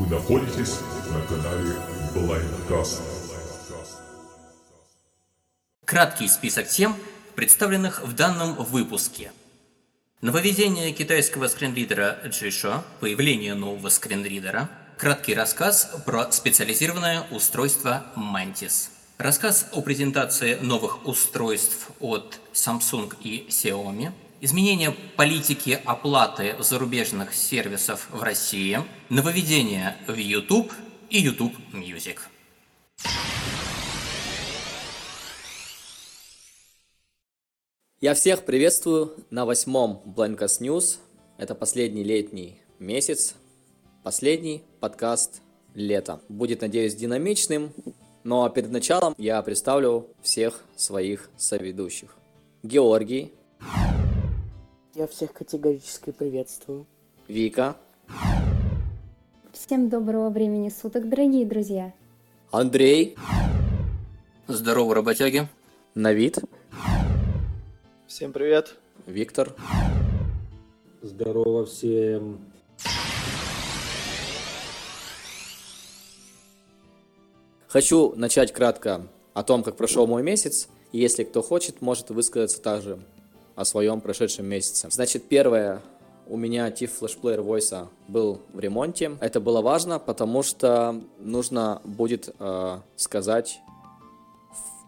Вы находитесь на канале Blindcast. Краткий список тем, представленных в данном выпуске. Нововведение китайского скринридера Jisho, появление нового скринридера, краткий рассказ про специализированное устройство Mantis. Рассказ о презентации новых устройств от Samsung и Xiaomi, изменение политики оплаты зарубежных сервисов в России, нововведение в YouTube и YouTube Music. Я всех приветствую на восьмом Blancas News. Это последний летний месяц, последний подкаст лета. Будет, надеюсь, динамичным, но перед началом я представлю всех своих соведущих. Георгий, Я всех категорически приветствую. Вика, Всем доброго времени суток, дорогие друзья! Андрей, Здорово, работяги. Навид, Всем привет. Виктор, Здорово всем. Хочу начать кратко о том, как прошел мой месяц. И Если кто хочет, может высказаться также о своем прошедшем месяце. Значит, первое, у меня TIFF флешплеер Voice был в ремонте. Это было важно, потому что нужно будет э, сказать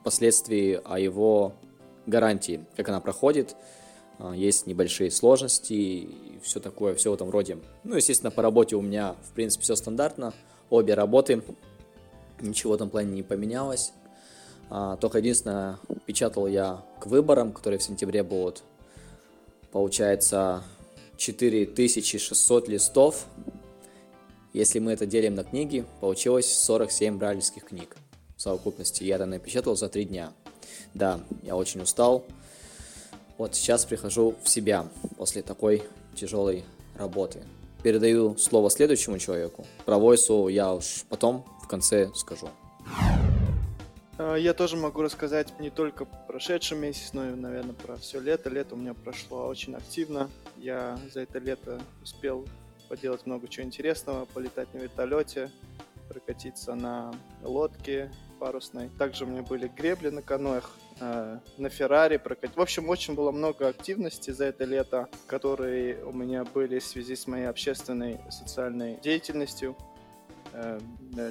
впоследствии о его гарантии, как она проходит. А, Есть небольшие сложности и все такое, все в этом роде. Ну, естественно, по работе у меня, в принципе, все стандартно. Обе работы Ничего в этом плане не поменялось. А, Только единственное, печатал я к выборам, которые в сентябре будут. Получается 4600 листов. Если мы это делим на книги, получилось 47 брайлевских книг в совокупности. Я это напечатал за три дня. Да, я очень устал. Вот сейчас прихожу в себя после такой тяжелой работы. Передаю слово следующему человеку. Про войсу я уж потом в конце скажу. А, Я тоже могу рассказать не только про прошедший месяц, но и, наверное, про все лето. Лето у меня прошло очень активно. Я за это лето успел поделать много чего интересного, полетать на вертолете, прокатиться на лодке парусной. Также у меня были гребли на каноях, э, на Феррари прокатить. В общем, очень было много активностей за это лето, которые у меня были в связи с моей общественной социальной деятельностью. Э,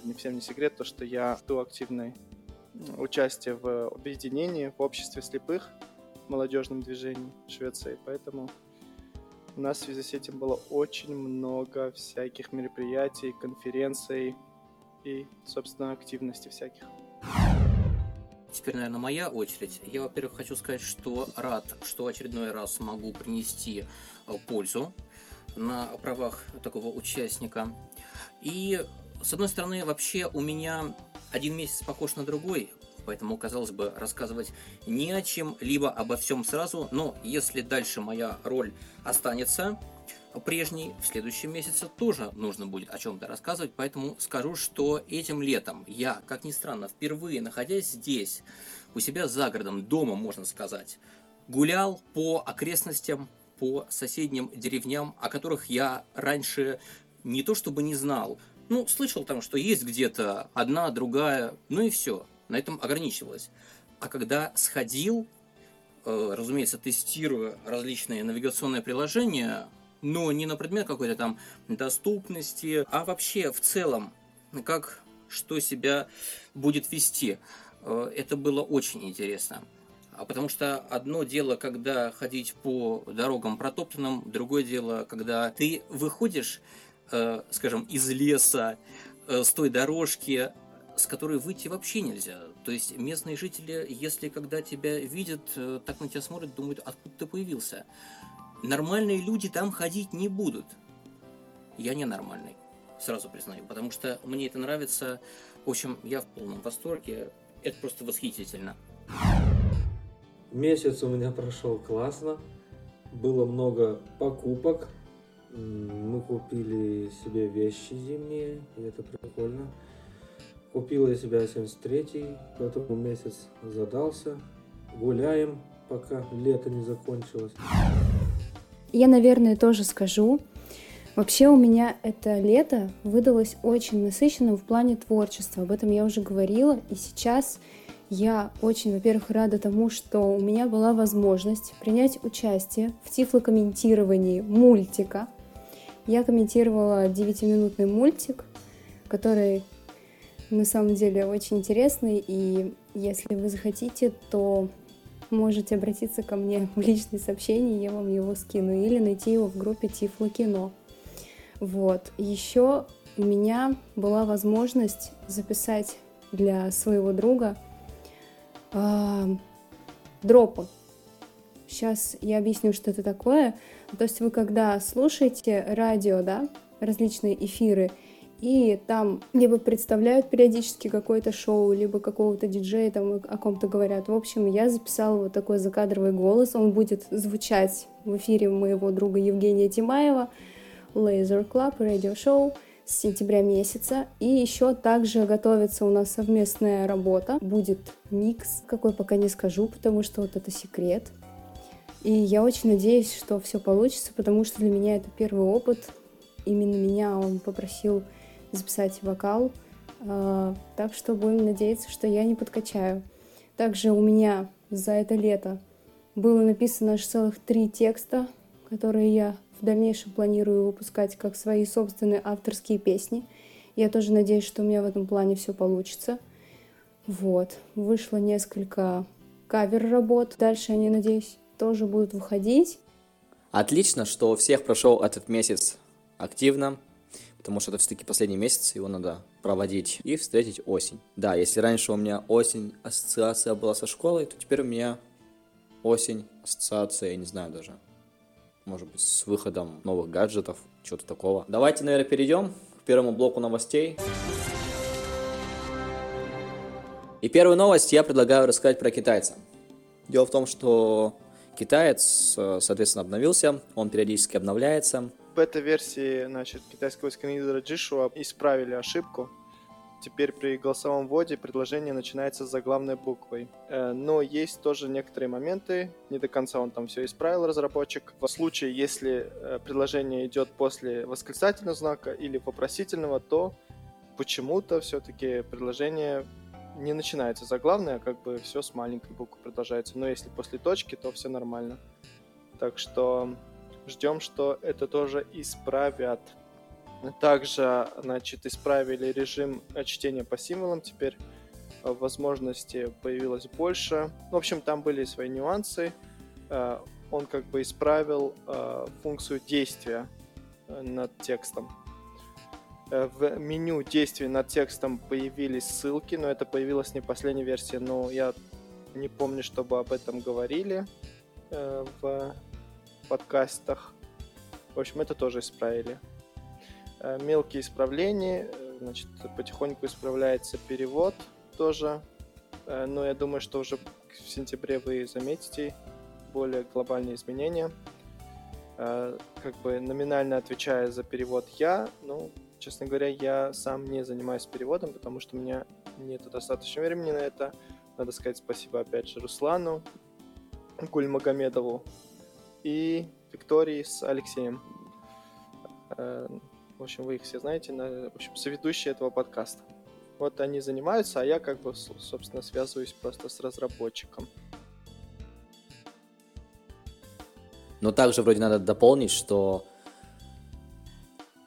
не всем не секрет, то, что я веду активное участие в объединении, в обществе слепых, в молодежном движении Швеции. Поэтому у нас в связи с этим было очень много всяких мероприятий, конференций и, собственно, активностей всяких. Теперь, наверное, моя очередь. Я, во-первых, хочу сказать, что рад, что очередной раз могу принести э, пользу на правах такого участника. И, с одной стороны, вообще у меня один месяц похож на другой, поэтому, казалось бы, рассказывать не о чем, либо обо всем сразу, но если дальше моя роль останется прежней, в следующем месяце тоже нужно будет о чем-то рассказывать, поэтому скажу, что этим летом я, как ни странно, впервые находясь здесь, у себя за городом, дома, можно сказать, гулял по окрестностям, по соседним деревням, о которых я раньше не то чтобы не знал, ну, слышал там, что есть где-то одна, другая, ну и все, на этом ограничивалось. А когда сходил, э, разумеется, тестируя различные навигационные приложения, но не на предмет какой-то там доступности, а вообще в целом, как что себя будет вести. Э, Это было очень интересно. А потому что одно дело, когда ходить по дорогам протоптанным, другое дело, когда ты выходишь, э, скажем, из леса, э, с той дорожки, с которой выйти вообще нельзя. То есть местные жители, если когда тебя видят, э, так на тебя смотрят, думают, откуда ты появился. Нормальные люди там ходить не будут. Я не нормальный, сразу признаю, потому что мне это нравится. В общем, я в полном восторге. Это просто восхитительно. Месяц у меня прошел классно. Было много покупок. Мы купили себе вещи зимние, и это прикольно. Купил я себе 73 поэтому месяц задался. Гуляем, пока лето не закончилось. Я, наверное, тоже скажу. Вообще у меня это лето выдалось очень насыщенным в плане творчества. Об этом я уже говорила. И сейчас я очень, во-первых, рада тому, что у меня была возможность принять участие в тифлокомментировании мультика. Я комментировала 9-минутный мультик, который на самом деле очень интересный. И если вы захотите, то можете обратиться ко мне в личные сообщения, я вам его скину, или найти его в группе Тифло Кино. Вот. Еще у меня была возможность записать для своего друга э, дропы. Сейчас я объясню, что это такое. То есть вы когда слушаете радио, да, различные эфиры, и там либо представляют периодически какое-то шоу, либо какого-то диджея там о ком-то говорят. В общем, я записала вот такой закадровый голос, он будет звучать в эфире моего друга Евгения Тимаева, Laser Club Radio Show с сентября месяца. И еще также готовится у нас совместная работа. Будет микс, какой пока не скажу, потому что вот это секрет. И я очень надеюсь, что все получится, потому что для меня это первый опыт. Именно меня он попросил записать вокал. А, так что будем надеяться, что я не подкачаю. Также у меня за это лето было написано аж целых три текста, которые я в дальнейшем планирую выпускать как свои собственные авторские песни. Я тоже надеюсь, что у меня в этом плане все получится. Вот. Вышло несколько кавер-работ. Дальше они, надеюсь, тоже будут выходить. Отлично, что у всех прошел этот месяц активно, потому что это все-таки последний месяц, его надо проводить и встретить осень. Да, если раньше у меня осень ассоциация была со школой, то теперь у меня осень ассоциация, я не знаю даже, может быть, с выходом новых гаджетов, чего-то такого. Давайте, наверное, перейдем к первому блоку новостей. И первую новость я предлагаю рассказать про китайца. Дело в том, что китаец, соответственно, обновился, он периодически обновляется. В бета-версии, значит, китайского сканидера Jishua исправили ошибку, Теперь при голосовом вводе предложение начинается с заглавной буквой. Э, но есть тоже некоторые моменты, не до конца он там все исправил, разработчик. В случае, если э, предложение идет после восклицательного знака или вопросительного, то почему-то все-таки предложение не начинается заглавное, а как бы все с маленькой буквы продолжается. Но если после точки, то все нормально. Так что ждем, что это тоже исправят. Также, значит, исправили режим чтения по символам теперь. Э, возможности появилось больше. В общем, там были свои нюансы. Э, он как бы исправил э, функцию действия над текстом. В меню действий над текстом появились ссылки, но это появилось не в последней версии, но я не помню, чтобы об этом говорили в подкастах. В общем, это тоже исправили. Э, мелкие исправления, э, значит, потихоньку исправляется перевод тоже, э, но я думаю, что уже в сентябре вы заметите более глобальные изменения. Как бы номинально отвечая за перевод я, ну, честно говоря, я сам не занимаюсь переводом, потому что у меня нет достаточно времени на это. Надо сказать спасибо опять же Руслану, Гульмагомедову и Виктории с Алексеем. В общем, вы их все знаете, на, в общем, соведущие этого подкаста. Вот они занимаются, а я как бы, собственно, связываюсь просто с разработчиком. Но также вроде надо дополнить, что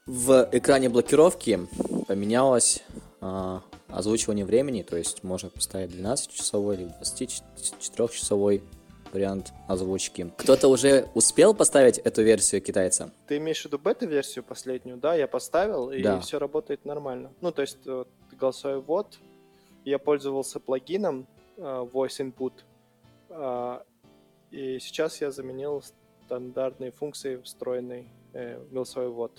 в экране блокировки поменялось э, озвучивание времени, то есть можно поставить 12-часовой или 24-часовой вариант озвучки. Кто-то уже успел поставить эту версию китайца? Ты имеешь в виду бета-версию последнюю? Да, я поставил, и да. все работает нормально. Ну, то есть вот, голосовой ввод, я пользовался плагином uh, Voice Input, uh, и сейчас я заменил стандартные функции встроенный э, голосовой ввод.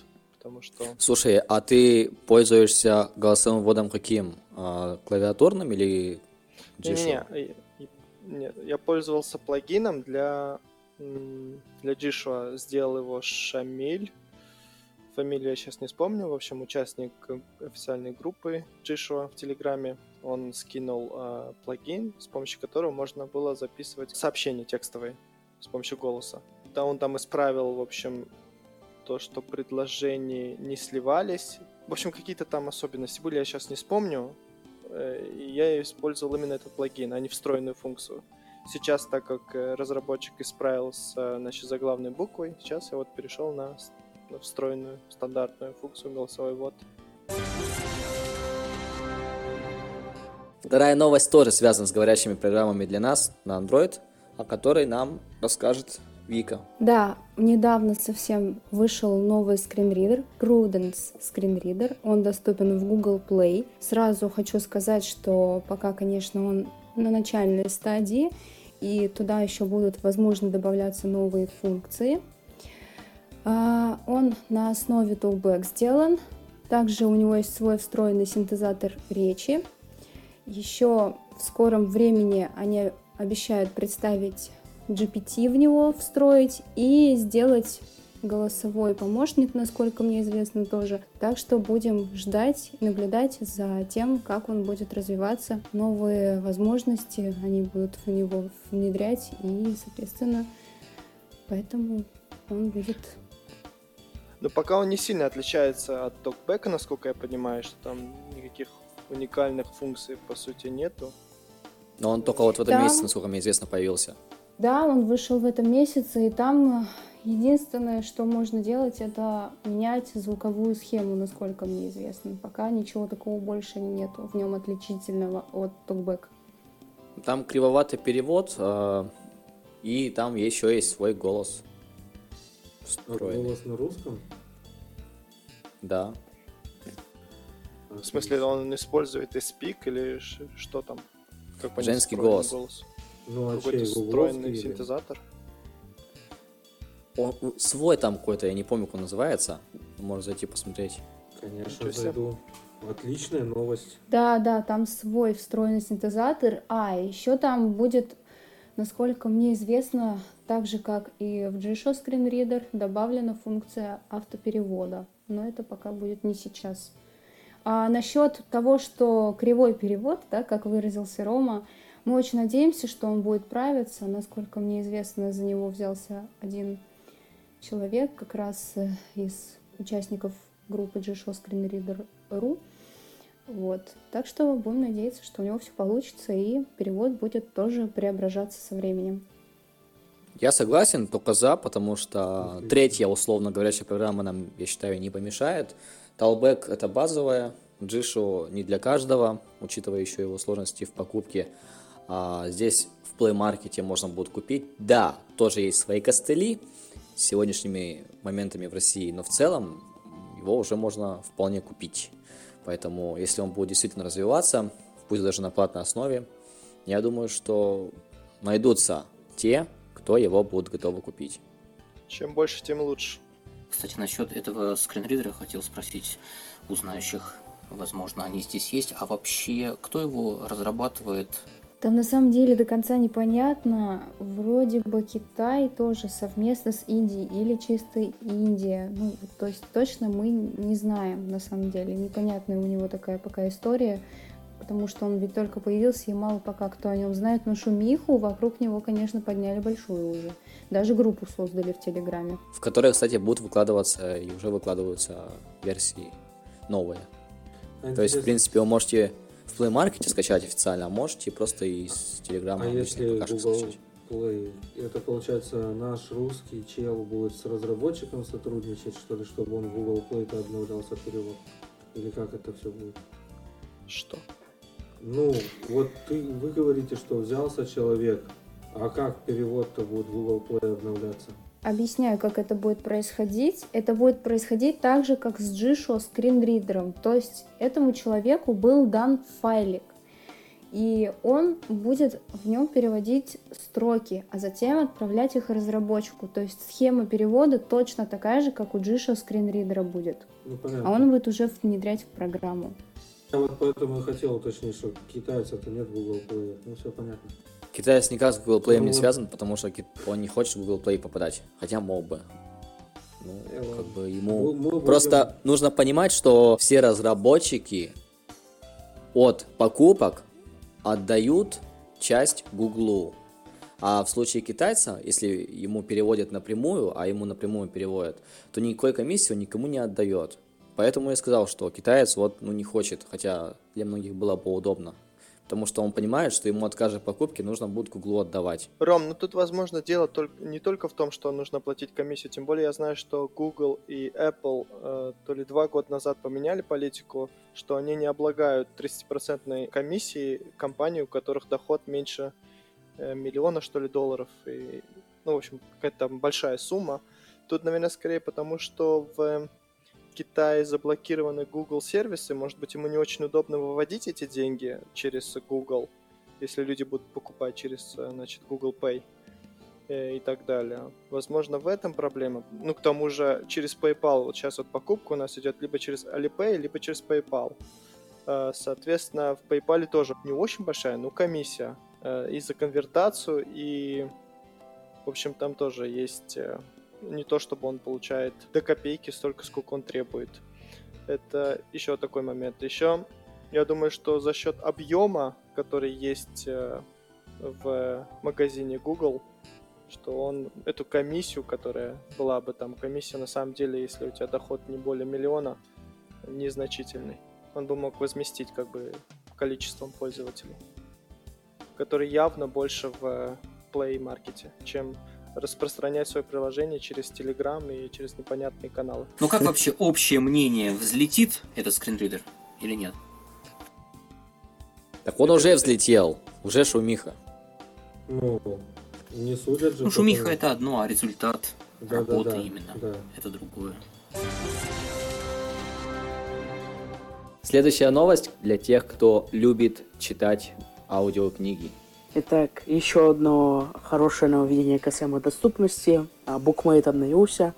Потому что... Слушай, а ты пользуешься голосовым вводом каким? А, клавиатурным или Не-не, нет, я пользовался плагином для, для Джишуа. Сделал его Шамиль. Фамилию я сейчас не вспомню. В общем, участник официальной группы Джишуа в Телеграме. Он скинул э, плагин, с помощью которого можно было записывать сообщения текстовые с помощью голоса. Да, он там исправил, в общем, то, что предложения не сливались. В общем, какие-то там особенности были, я сейчас не вспомню. Э, я использовал именно этот плагин, а не встроенную функцию. Сейчас, так как э, разработчик исправил с значит, заглавной буквой, сейчас я вот перешел на встроенную стандартную функцию голосовой ввод. Вторая новость тоже связана с говорящими программами для нас на Android, о которой нам расскажет Вика. Да, недавно совсем вышел новый скринридер, Prudence скринридер. Он доступен в Google Play. Сразу хочу сказать, что пока, конечно, он на начальной стадии, и туда еще будут, возможно, добавляться новые функции. А, он на основе Toolback сделан. Также у него есть свой встроенный синтезатор речи. Еще в скором времени они обещают представить GPT в него, встроить и сделать голосовой помощник, насколько мне известно тоже. Так что будем ждать и наблюдать за тем, как он будет развиваться. Новые возможности они будут в него внедрять и, соответственно, поэтому он будет... Но пока он не сильно отличается от токбека, насколько я понимаю, что там никаких уникальных функций по сути нету. Но он только вот в этом Да. месяце, насколько мне известно, появился. Да, он вышел в этом месяце, и там э, единственное, что можно делать, это менять звуковую схему, насколько мне известно. Пока ничего такого больше нету в нем отличительного от токбэк. Там кривоватый перевод, э, и там еще есть свой голос. А Встроенный. голос на русском? Да. В смысле, он использует и speak или что там? Как Женский голос. Ну, а Какой-то встроенный или- синтезатор. Он, у- свой там какой-то, я не помню, как он называется. Можно зайти посмотреть. Конечно, Ничего себе. зайду. Отличная новость. Да, да, там свой встроенный синтезатор. А, еще там будет, насколько мне известно, так же как и в G-Show Screen Reader, добавлена функция автоперевода. Но это пока будет не сейчас. А насчет того, что кривой перевод, да, как выразился Рома, мы очень надеемся, что он будет правиться. Насколько мне известно, за него взялся один человек, как раз э, из участников группы G-Show Screen Reader.ru. Вот. Так что будем надеяться, что у него все получится и перевод будет тоже преображаться со временем. Я согласен, только за, потому что третья, условно говорящая программа нам, я считаю, не помешает. Talback это базовая, Джишу не для каждого, учитывая еще его сложности в покупке. А здесь в Play Market можно будет купить. Да, тоже есть свои костыли с сегодняшними моментами в России, но в целом его уже можно вполне купить. Поэтому, если он будет действительно развиваться, пусть даже на платной основе, я думаю, что найдутся те, кто его будет готовы купить. Чем больше, тем лучше. Кстати, насчет этого скринридера хотел спросить у знающих. Возможно, они здесь есть. А вообще, кто его разрабатывает? Там на самом деле до конца непонятно. Вроде бы Китай тоже совместно с Индией или чисто Индия. Ну, то есть точно мы не знаем на самом деле. Непонятная у него такая пока история. Потому что он ведь только появился, и мало пока кто о нем знает. Но шумиху вокруг него, конечно, подняли большую уже. Даже группу создали в Телеграме. В которой, кстати, будут выкладываться и уже выкладываются версии новые. А То есть, в интересно, принципе, вы можете в Play Market скачать официально, а можете просто из Телеграма А если Google скачать. Play, это получается наш русский чел будет с разработчиком сотрудничать, что ли, чтобы он в Google Play обновлялся перевод? Или как это все будет? Что? Ну, вот ты, вы говорите, что взялся человек, а как перевод-то будет в Google Play обновляться? Объясняю, как это будет происходить. Это будет происходить так же, как с G-Show скринридером. То есть этому человеку был дан файлик. И он будет в нем переводить строки, а затем отправлять их разработчику. То есть схема перевода точно такая же, как у G-Show скринридера будет. Ну, понятно. А он будет уже внедрять в программу. Я вот поэтому и хотел уточнить, что китайцев-то нет в Google Play. Ну, все понятно. Китаец никак с Google Play Ну не связан, потому что он не хочет в Google Play попадать. Хотя мог бы. Ну, как бы Мы- ему... мы будем- Просто нужно понимать, что все разработчики от покупок отдают часть Гуглу. А в случае китайца, если ему переводят напрямую, а ему напрямую переводят, то никакой комиссии он никому не отдает. Поэтому я сказал, что китаец вот ну, не хочет, хотя для многих было бы удобно. Потому что он понимает, что ему от каждой покупки нужно будет Гуглу отдавать. Ром, ну тут, возможно, дело только, не только в том, что нужно платить комиссию, тем более я знаю, что Google и Apple э, то ли два года назад поменяли политику, что они не облагают 30% комиссии компании, у которых доход меньше э, миллиона, что ли, долларов. И, ну, в общем, какая-то там большая сумма. Тут, наверное, скорее потому, что в Китае заблокированы Google сервисы, может быть, ему не очень удобно выводить эти деньги через Google, если люди будут покупать через, э, значит, Google Pay э, и так далее. Возможно, в этом проблема. Ну, к тому же, через PayPal, вот сейчас вот покупка у нас идет либо через Alipay, либо через PayPal. Э, соответственно, в PayPal тоже не очень большая, но комиссия и за конвертацию, и, в общем, там тоже есть не то чтобы он получает до копейки столько, сколько он требует. Это еще такой момент. Еще я думаю, что за счет объема, который есть э, в магазине Google, что он эту комиссию, которая была бы там, комиссия на самом деле, если у тебя доход не более миллиона, незначительный, он бы мог возместить как бы количеством пользователей, который явно больше в Play маркете, чем распространять свое приложение через Telegram и через непонятные каналы. Ну как вообще общее мнение, взлетит этот скринридер или нет? Так он уже взлетел, уже шумиха. Ну, не судят же. Ну, шумиха потом. это одно, а результат Да, работы да, да, именно да. это другое. Следующая новость для тех, кто любит читать аудиокниги. Итак, еще одно хорошее нововведение касаемо доступности. А, Bookmate обновился.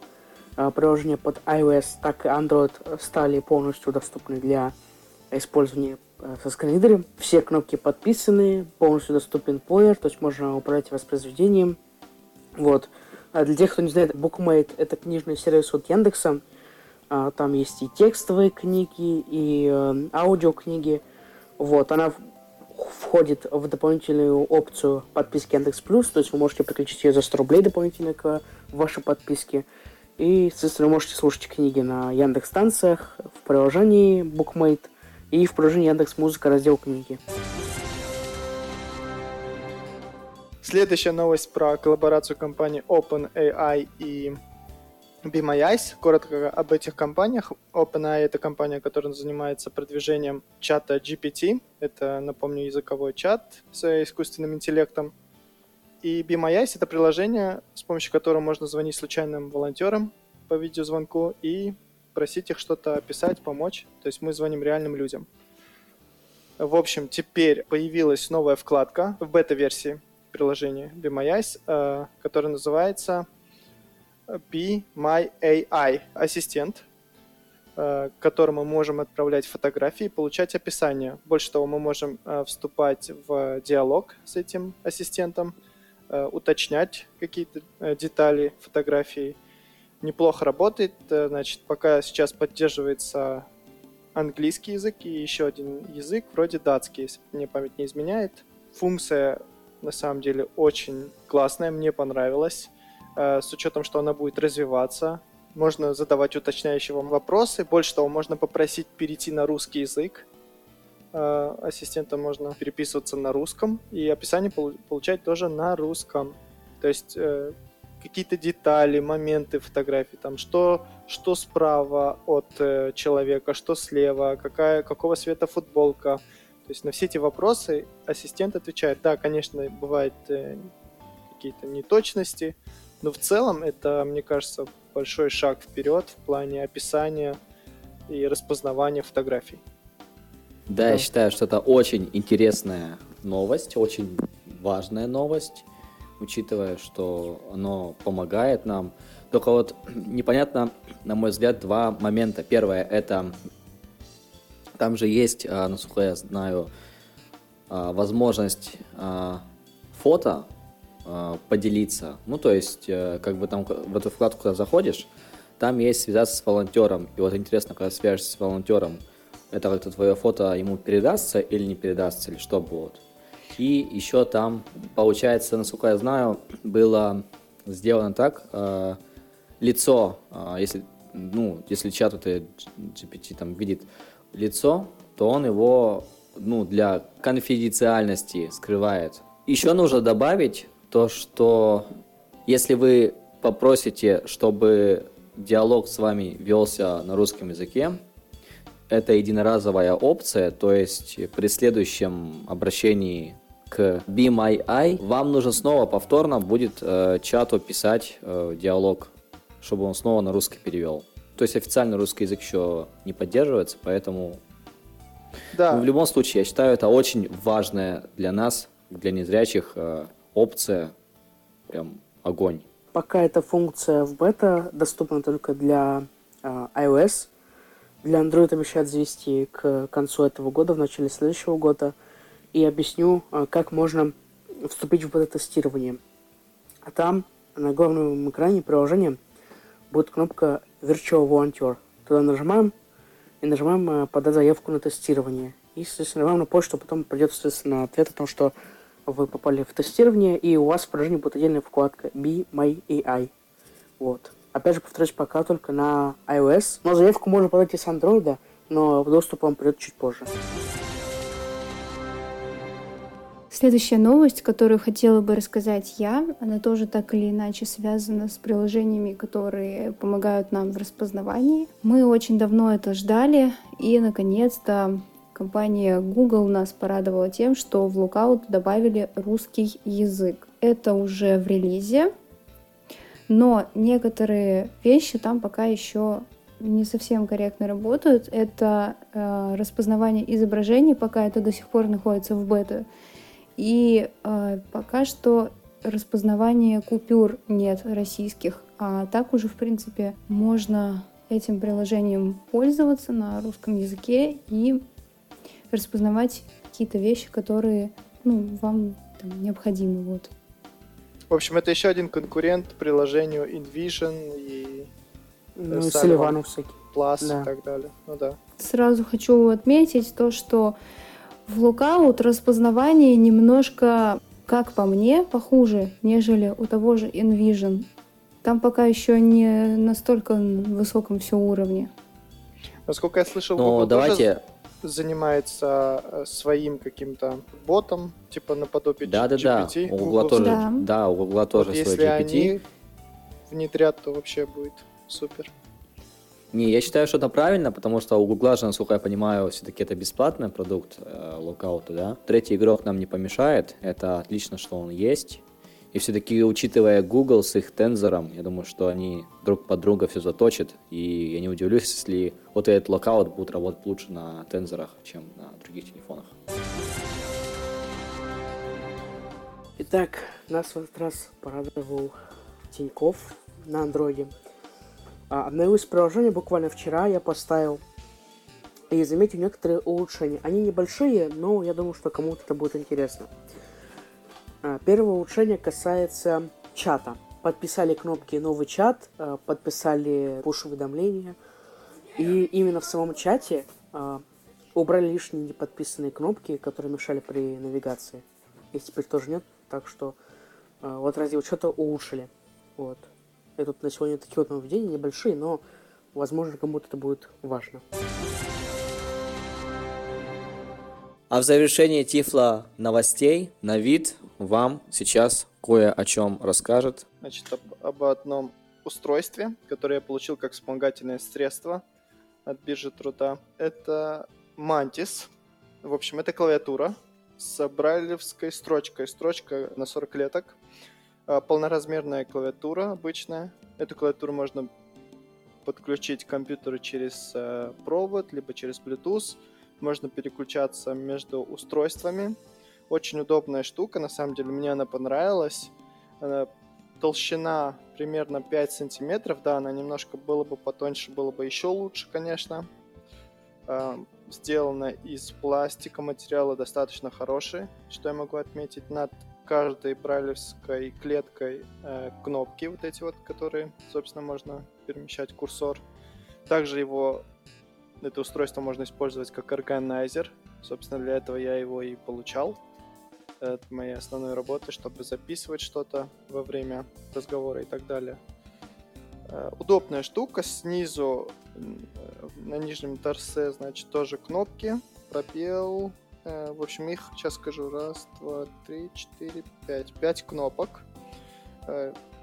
А, Приложения под iOS, так и Android стали полностью доступны для использования э, со скринридером. Все кнопки подписаны, полностью доступен плеер, то есть можно управлять воспроизведением. Вот. А для тех, кто не знает, Bookmate это книжный сервис от Яндекса. А, Там есть и текстовые книги, и э, аудиокниги. Вот, она входит в дополнительную опцию подписки Яндекс Плюс, то есть вы можете подключить ее за 100 рублей дополнительно к вашей подписке. И, соответственно, вы можете слушать книги на Яндекс станциях, в приложении Bookmate и в приложении Яндекс Музыка раздел книги. Следующая новость про коллаборацию компаний OpenAI и Be My Eyes. Коротко об этих компаниях. OpenAI — это компания, которая занимается продвижением чата GPT. Это, напомню, языковой чат с искусственным интеллектом. И Be My Eyes — это приложение, с помощью которого можно звонить случайным волонтерам по видеозвонку и просить их что-то описать, помочь. То есть мы звоним реальным людям. В общем, теперь появилась новая вкладка в бета-версии приложения Be My Eyes, э, которая называется Be My AI ассистент, э, к которому мы можем отправлять фотографии и получать описание. Больше того, мы можем э, вступать в диалог с этим ассистентом, э, уточнять какие-то детали фотографии. Неплохо работает, значит, пока сейчас поддерживается английский язык и еще один язык, вроде датский, если мне память не изменяет. Функция на самом деле очень классная, мне понравилась. Э, С учетом, что она будет развиваться, можно задавать уточняющие вам вопросы. Больше того, можно попросить перейти на русский язык. Э, Ассистента можно переписываться на русском и описание полу- получать тоже на русском. То есть э, какие-то детали, моменты фотографии, там что, что справа от человека, что слева, какая, какого цвета футболка. То есть на все эти вопросы ассистент отвечает. Да, конечно, бывают какие-то неточности, но в целом это, мне кажется, большой шаг вперед в плане описания и распознавания фотографий. Да, я считаю, что это очень интересная новость, очень важная новость, учитывая, что оно помогает нам. Только вот непонятно, на мой взгляд, два момента. Первое, это там же есть, а, насколько я знаю, а, возможность а, фото поделиться. Ну, то есть, э, как бы там в эту вкладку, когда заходишь, там есть связаться с волонтером. И вот интересно, когда свяжешься с волонтером, это как-то твое фото ему передастся или не передастся, или что будет? И еще там, получается, насколько я знаю, было сделано так, э, лицо, э, если, ну, если чат это GPT там видит лицо, то он его ну, для конфиденциальности скрывает. Еще нужно добавить то, что если вы попросите, чтобы диалог с вами велся на русском языке, это единоразовая опция, то есть при следующем обращении к Be My Eye вам нужно снова повторно будет э, чату писать э, диалог, чтобы он снова на русский перевел. То есть официально русский язык еще не поддерживается, поэтому Да, в любом случае я считаю это очень важная для нас, для незрячих э, опция, прям огонь. Пока эта функция в бета доступна только для а, iOS. Для Android обещают завести к концу этого года, в начале следующего года. И объясню, а, как можно вступить в бета-тестирование. А там на главном экране приложения будет кнопка Virtual Volunteer. Туда нажимаем и нажимаем а, подать заявку на тестирование. И, соответственно, вам на почту потом придет, соответственно, ответ о том, что вы попали в тестирование, и у вас в приложении будет отдельная вкладка Be My AI. Вот. Опять же, повторюсь, пока только на iOS. Но заявку можно подать и с Android, но доступ вам придет чуть позже. Следующая новость, которую хотела бы рассказать я, она тоже так или иначе связана с приложениями, которые помогают нам в распознавании. Мы очень давно это ждали, и наконец-то компания Google нас порадовала тем, что в Lookout добавили русский язык. Это уже в релизе, но некоторые вещи там пока еще не совсем корректно работают. Это э, распознавание изображений, пока это до сих пор находится в бета. И э, пока что распознавания купюр нет российских. А так уже, в принципе, можно этим приложением пользоваться на русском языке и распознавать какие-то вещи, которые ну, вам там, необходимы. Вот. в общем, это еще один конкурент приложению InVision и Ну, Sullivan. Селиванов всякие. Plus Да. и так далее. Ну да. Сразу хочу отметить то, что в Lookout распознавание немножко, как по мне, похуже, нежели у того же InVision. Там пока еще не настолько высоком все уровне. Насколько я слышал, Но Google тоже давайте, занимается э, своим каким-то ботом, типа наподобие да-да-да, GPT. у Гугла Google. тоже, Да. да, у Гугла Вот тоже свой если GPT. они внедрят, то вообще будет супер. Не, я считаю, что это правильно, потому что у Гугла же, насколько я понимаю, все-таки это бесплатный продукт э, Lookout а, да. Третий игрок нам не помешает, это отлично, что он есть. И все-таки, учитывая Google с их Tensor ом, я думаю, что они друг под друга все заточат. И я не удивлюсь, если вот этот Lookout будет работать лучше на Tensor ах, чем на других телефонах. Итак, нас в этот раз порадовал Тиньков на андроиде. А, Обновилось приложение буквально вчера, я поставил. И заметил некоторые улучшения. Они небольшие, но я думаю, что кому-то это будет интересно. А, Первое улучшение касается чата. Подписали кнопки «Новый чат», а, подписали пуш-уведомления. И именно в самом чате а, убрали лишние неподписанные кнопки, которые мешали при навигации. Их теперь тоже нет, так что вот раздел что-то улучшили. Вот. И тут на сегодня такие вот нововведения небольшие, но возможно кому-то это будет важно. А в завершении Тифла новостей на вид вам сейчас кое о чем расскажет Значит, об, об одном устройстве, которое я получил как вспомогательное средство от биржи труда. Это Mantis. В общем, это клавиатура с брайлевской строчкой. Строчка на 40 клеток. А, Полноразмерная клавиатура обычная. Эту клавиатуру можно подключить к компьютеру через э, провод, либо через Bluetooth. Можно переключаться между устройствами. Очень удобная штука, на самом деле, мне она понравилась. Толщина примерно 5 сантиметров, да, она немножко было бы потоньше, было бы еще лучше, конечно. А, Сделана из пластика, материалы достаточно хорошие, что я могу отметить. Над каждой брайлевской клеткой э, кнопки вот эти вот, которые, собственно, можно перемещать курсор. Также его, это устройство можно использовать как органайзер. Собственно, для этого я его и получал. От моей основной работы, чтобы записывать что-то во время разговора и так далее. Э, удобная штука. Снизу э, на нижнем торце, значит, тоже кнопки. Пробел. Э, в общем, их сейчас скажу. Раз, два, три, четыре, пять. Пять кнопок.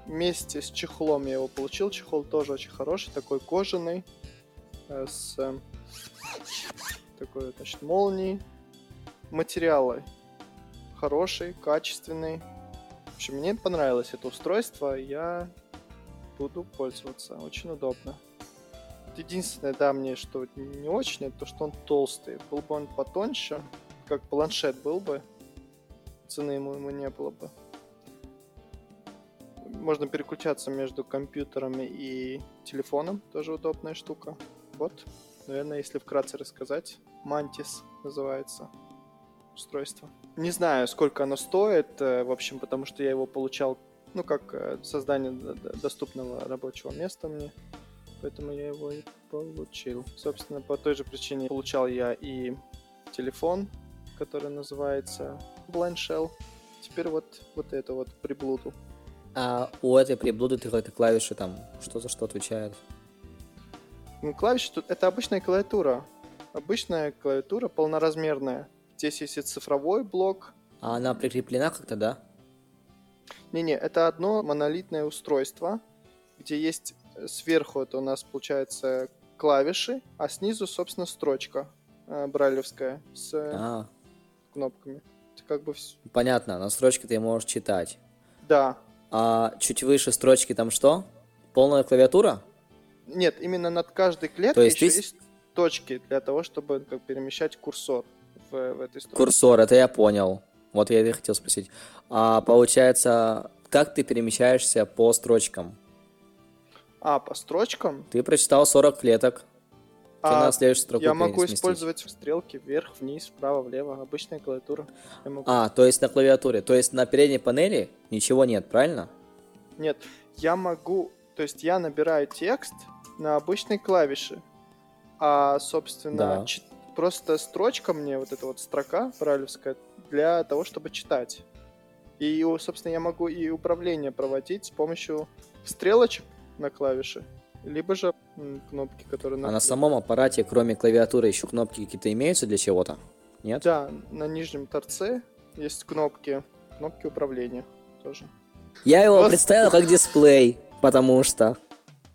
Вместе с чехлом я его получил. Чехол тоже очень хороший, такой кожаный. С такой, значит, молнией. Материалы хороший, качественный. В общем, мне понравилось это устройство. Я буду пользоваться. Очень удобно. Единственное, да, мне что не очень, это то, что он толстый. Был бы он потоньше, как планшет был бы, цены ему, ему не было бы. Можно переключаться между компьютерами и телефоном, тоже удобная штука. Вот, наверное, если вкратце рассказать, Mantis называется устройство. Не знаю, сколько оно стоит, э, в общем, потому что я его получал ну, как э, создание доступного рабочего места мне. Поэтому я его и получил. Собственно, по той же причине получал я и телефон, который называется Blind Shell. Теперь вот, вот это вот приблуду. А у этой приблуды ты какие-то клавиши там, что за что отвечает? Ну, клавиши тут, это обычная клавиатура. Обычная клавиатура полноразмерная. Здесь есть цифровой блок. А она прикреплена как-то, да? Не-не, это одно монолитное устройство, где есть э, сверху это у нас получается клавиши, а снизу, собственно, строчка э, брайлевская с а. кнопками. Это как бы все. Понятно, на строчке ты можешь читать. Да. А чуть выше строчки там что? Полная клавиатура? Нет, именно над каждой клеткой То есть еще ты... есть точки для того, чтобы как перемещать курсор в, в этой строчке. Курсор, это я понял. Вот я и хотел спросить. А получается, как ты перемещаешься по строчкам? А, по строчкам? Ты прочитал 40 клеток. А, на следующую строку я могу сместить. использовать стрелки вверх, вниз, вправо, влево. Обычная клавиатура. Могу... А, то есть на клавиатуре. То есть на передней панели ничего нет, правильно? Нет, я могу... То есть я набираю текст на обычной клавише. А, собственно, да. Просто строчка мне, вот эта вот строка брайлевская, для того, чтобы читать. И, собственно, я могу и управление проводить с помощью стрелочек на клавише, либо же кнопки, которые... На... А на самом аппарате, кроме клавиатуры, еще кнопки какие-то имеются для чего-то? Нет? Да, на нижнем торце есть кнопки, кнопки управления тоже. Я его Просто... представил как дисплей, потому что...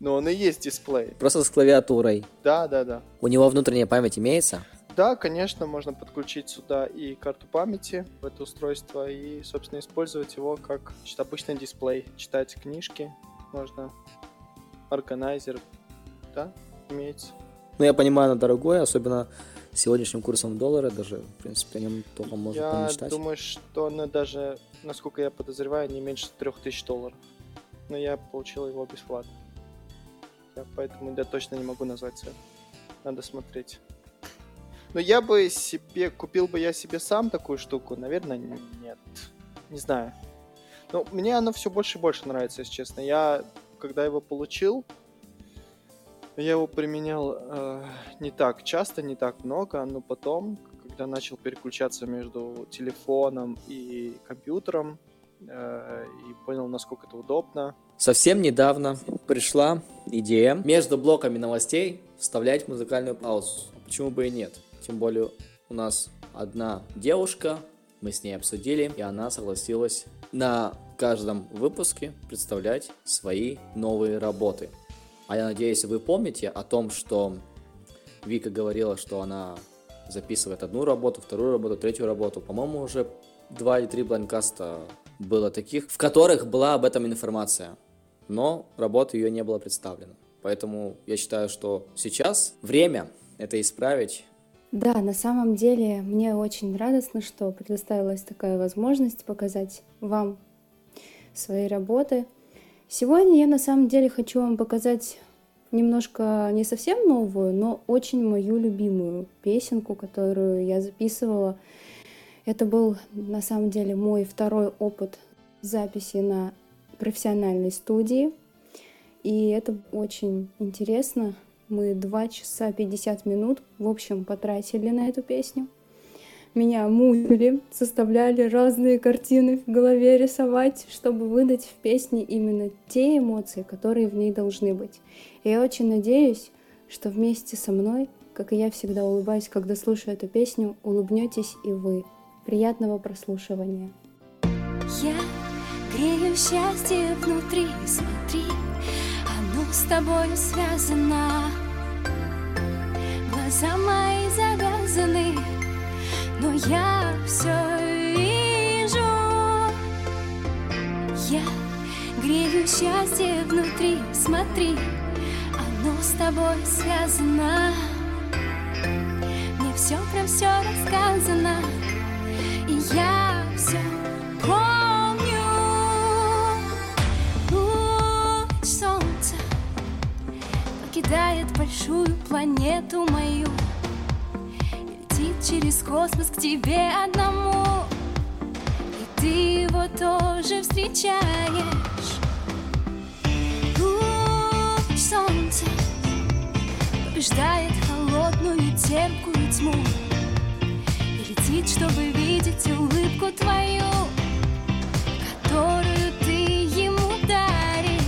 Но он и есть дисплей. Просто с клавиатурой. Да, да, да. У него внутренняя память имеется? Да, конечно, можно подключить сюда и карту памяти в это устройство и, собственно, использовать его как значит, обычный дисплей. Читать книжки можно, органайзер, да, имеется. Ну, я понимаю, оно дорогое, особенно сегодняшним курсом доллара, даже, в принципе, о нем только можно я помечтать. Я думаю, что оно даже, насколько я подозреваю, не меньше 3000 долларов. Но я получил его бесплатно. Поэтому я точно не могу назвать цену. Надо смотреть. Но я бы себе, купил бы я себе сам такую штуку? Наверное, нет. Не знаю. Но мне оно все больше и больше нравится, если честно. Я, когда его получил, я его применял э, не так часто, не так много, но потом, когда начал переключаться между телефоном и компьютером, э, и понял, насколько это удобно. Совсем недавно пришла идея между блоками новостей вставлять музыкальную паузу. Почему бы и нет? Тем более у нас одна девушка, мы с ней обсудили, и она согласилась на каждом выпуске представлять свои новые работы. А я надеюсь, вы помните о том, что Вика говорила, что она записывает одну работу, вторую работу, третью работу. По-моему, уже два или три бланкаста было таких, в которых была об этом информация. Но работа ее не было представлена. Поэтому я считаю, что сейчас время это исправить да, на самом деле мне очень радостно, что предоставилась такая возможность показать вам свои работы. Сегодня я на самом деле хочу вам показать немножко не совсем новую, но очень мою любимую песенку, которую я записывала. Это был на самом деле мой второй опыт записи на профессиональной студии. И это очень интересно, мы 2 часа 50 минут, в общем, потратили на эту песню. меня мучили, заставляли разные картины в голове рисовать, чтобы выдать в песне именно те эмоции, которые в ней должны быть. И я очень надеюсь, что вместе со мной, как и я всегда улыбаюсь, когда слушаю эту песню, улыбнетесь и вы. Приятного прослушивания. Я грею счастье внутри, смотри, оно с тобой связано. Глаза мои завязаны, но я все вижу. Я грею счастье внутри, смотри, оно с тобой связано. Мне все про все рассказано, я все помню. Луч солнца покидает большую планету мою летит через космос к тебе одному. И ты его тоже встречаешь. Луч солнца побеждает холодную терпкую тьму Летит, чтобы видеть улыбку твою Которую ты ему даришь.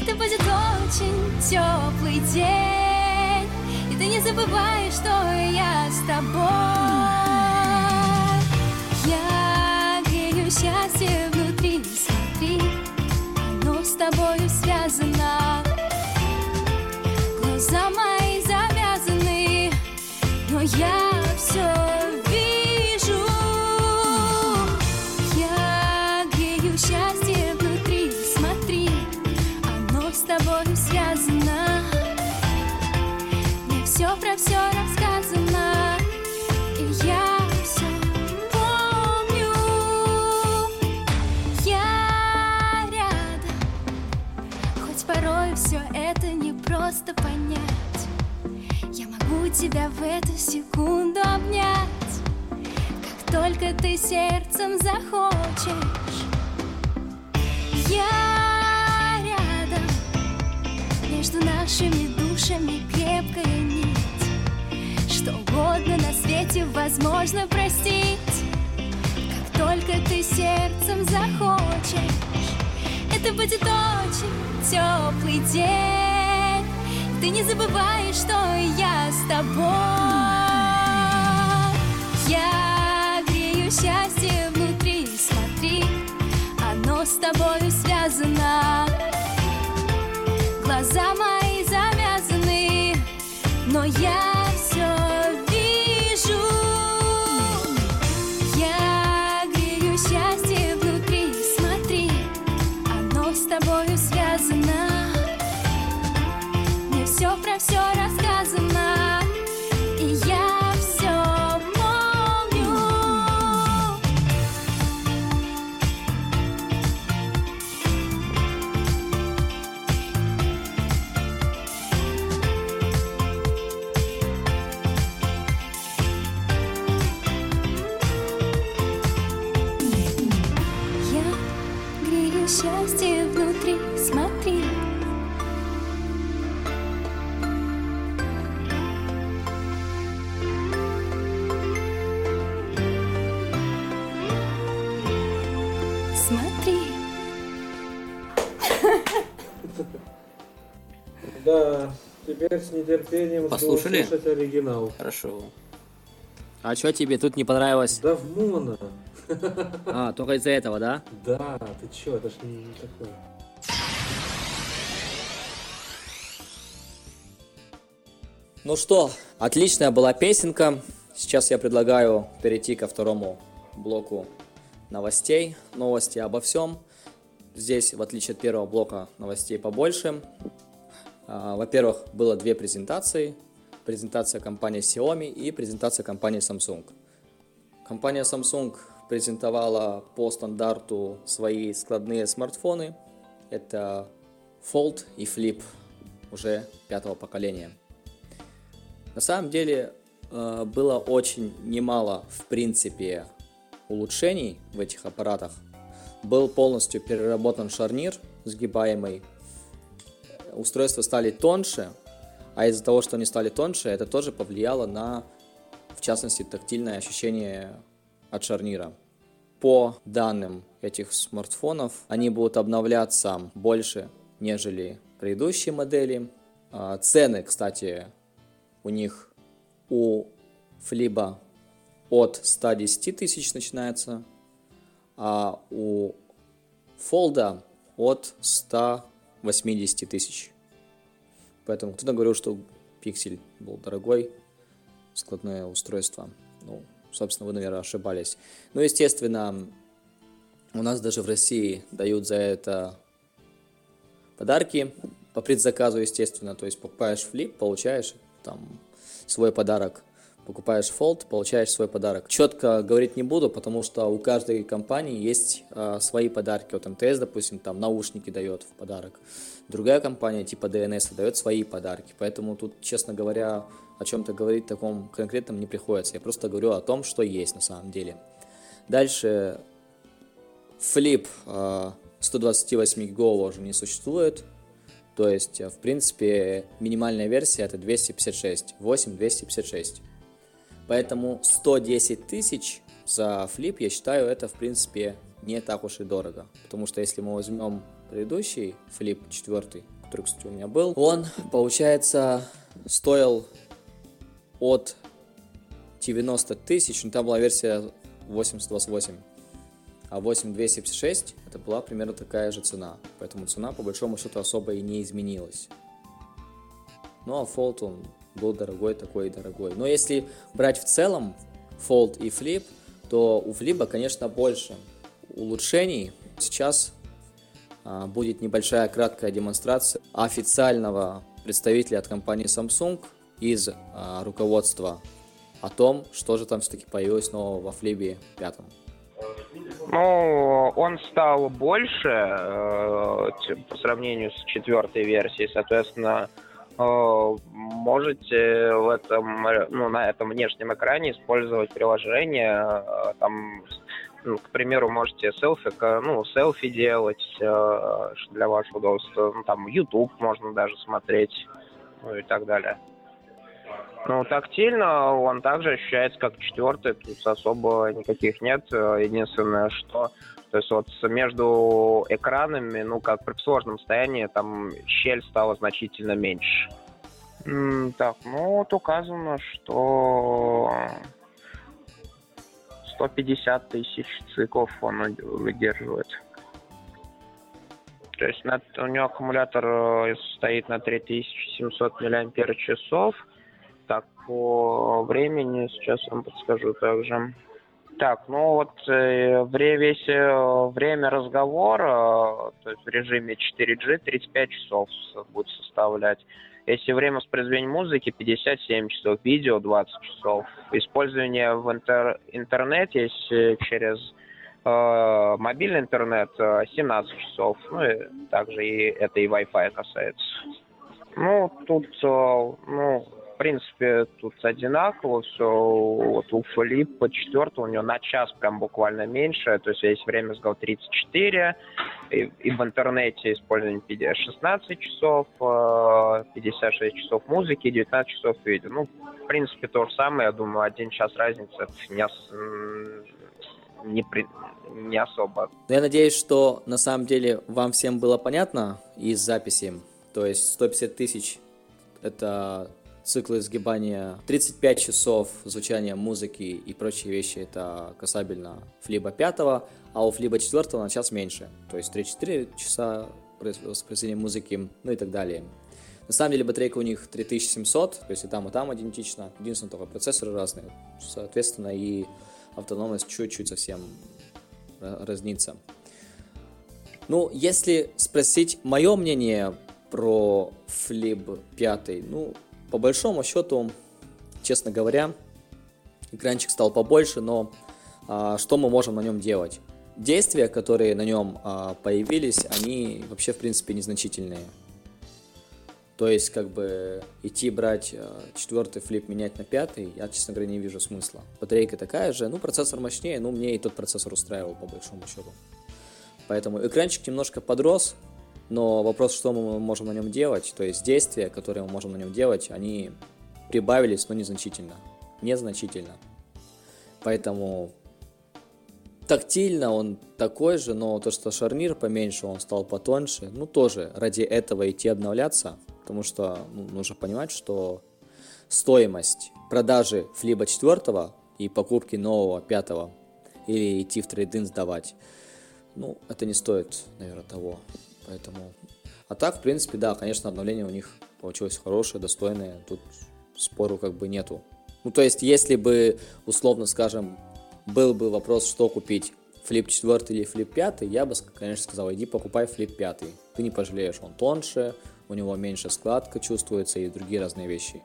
Это будет очень теплый день И ты не забывай, что я с тобой. Я грею счастье внутри, смотри Оно с тобою связано. Глаза мои завязаны Но я все просто понять. Я могу тебя в эту секунду обнять Как только ты сердцем захочешь. Я рядом Между нашими душами крепкая нить. Что угодно на свете возможно простить Как только ты сердцем захочешь. Это будет очень теплый день Ты не забывай, что я с тобой. Я грею счастье внутри, смотри Оно с тобою связано. Глаза мои завязаны Но я Да, теперь с нетерпением Послушали? услышать оригинал. Хорошо. А что тебе тут не понравилось? Да в моно. А, только из-за этого, да? Да, ты чё, это ж не такое. Ну что, отличная была песенка. Сейчас я предлагаю перейти ко второму блоку новостей. Новости обо всем. Здесь, в отличие от первого блока, новостей побольше. А, Во-первых, было две презентации. Презентация компании Xiaomi и презентация компании Samsung. Компания Samsung презентовала по стандарту свои складные смартфоны. Это Fold и Flip уже пятого поколения. На самом деле э, было очень немало, в принципе, улучшений в этих аппаратах. Был полностью переработан шарнир сгибаемый. Устройства стали тоньше, а из-за того, что они стали тоньше, это тоже повлияло на, в частности, тактильное ощущение от шарнира. По данным этих смартфонов, они будут обновляться больше, нежели предыдущие модели. А, цены, кстати, у них у флиба от 110 тысяч начинается, а у фолда от 180 тысяч. Поэтому кто-то говорил, что пиксель был дорогой, складное устройство. Ну, собственно, вы, наверное, ошибались. Ну, естественно, у нас даже в России дают за это подарки по предзаказу, естественно. То есть покупаешь флип, получаешь там свой подарок. Покупаешь Fold, получаешь свой подарок. Четко говорить не буду, потому что у каждой компании есть э, свои подарки. Вот МТС, допустим, там наушники дает в подарок. Другая компания типа DNS дает свои подарки. Поэтому тут, честно говоря, о чем-то говорить таком конкретном не приходится. Я просто говорю о том, что есть на самом деле. Дальше Flip 128 гигов уже не существует. То есть, в принципе, минимальная версия это 256, 8 256. Поэтому 110 тысяч за флип, я считаю, это, в принципе, не так уж и дорого. Потому что если мы возьмем предыдущий флип, четвертый, который, кстати, у меня был, он, получается, стоил от 90 тысяч, ну там была версия 828, а 8256 это была примерно такая же цена. Поэтому цена по большому счету особо и не изменилась. Ну а Fold он был дорогой, такой и дорогой. Но если брать в целом Fold и Flip, то у Flip, конечно, больше улучшений. Сейчас а, будет небольшая краткая демонстрация официального представителя от компании Samsung из а, руководства о том, что же там все-таки появилось нового во Флибе пятом. Ну, он стал больше э, по сравнению с четвертой версией, соответственно, можете в этом, ну, на этом внешнем экране использовать приложение, э, там, ну, к примеру, можете селфи, ну, селфи делать э, для вашего удобства, ну, там, YouTube можно даже смотреть, ну и так далее. Ну, тактильно он также ощущается как четвертый, тут особо никаких нет. Единственное, что то есть вот между экранами, ну, как при сложном состоянии, там щель стала значительно меньше. Так, ну вот указано, что 150 тысяч циклов он выдерживает. То есть на, у него аккумулятор э, стоит на 3700 мАч. Так, по времени сейчас вам подскажу также. Так, ну вот э, весь э, время разговора, то есть в режиме 4G 35 часов будет составлять. Если время воспроизведения музыки 57 часов, видео 20 часов. Использование в интер интернете, если через э, мобильный интернет, 17 э, часов. Ну и также и это и Wi-Fi касается. Ну, тут, э, ну, принципе, тут одинаково все. Вот у Филиппа четвертого у него на час прям буквально меньше. То есть весь время сказал 34. И, и в интернете использование 16 часов, 56 э, часов музыки, 19 часов видео. Ну, в принципе, то же самое. Я думаю, один час разницы не, не, при... не особо. Я надеюсь, что на самом деле вам всем было понятно из записи. То есть 150 тысяч это циклы сгибания 35 часов звучания музыки и прочие вещи это касабельно флиба 5, а у флиба 4 на час меньше, то есть 3-4 часа воспроизведения музыки, ну и так далее. На самом деле батарейка у них 3700, то есть и там, и там идентично, единственное только процессоры разные, соответственно и автономность чуть-чуть совсем разнится. Ну, если спросить мое мнение про Flip 5, ну, по большому счету, честно говоря, экранчик стал побольше, но а, что мы можем на нем делать? Действия, которые на нем а, появились, они вообще, в принципе, незначительные. То есть, как бы, идти брать а, четвертый флип, менять на пятый, я, честно говоря, не вижу смысла. Батарейка такая же, ну, процессор мощнее, ну, мне и тот процессор устраивал, по большому счету. Поэтому экранчик немножко подрос, но вопрос, что мы можем на нем делать, то есть действия, которые мы можем на нем делать, они прибавились, но незначительно. незначительно. Поэтому тактильно он такой же, но то, что шарнир поменьше, он стал потоньше, ну тоже ради этого идти обновляться, потому что ну, нужно понимать, что стоимость продажи флиба 4 и покупки нового 5 или идти в трейдинг сдавать, ну, это не стоит, наверное, того. Поэтому... А так, в принципе, да, конечно, обновление у них получилось хорошее, достойное, тут спору как бы нету. Ну, то есть, если бы, условно скажем, был бы вопрос, что купить, флип 4 или флип 5, я бы, конечно, сказал, иди покупай флип 5. Ты не пожалеешь, он тоньше, у него меньше складка чувствуется и другие разные вещи.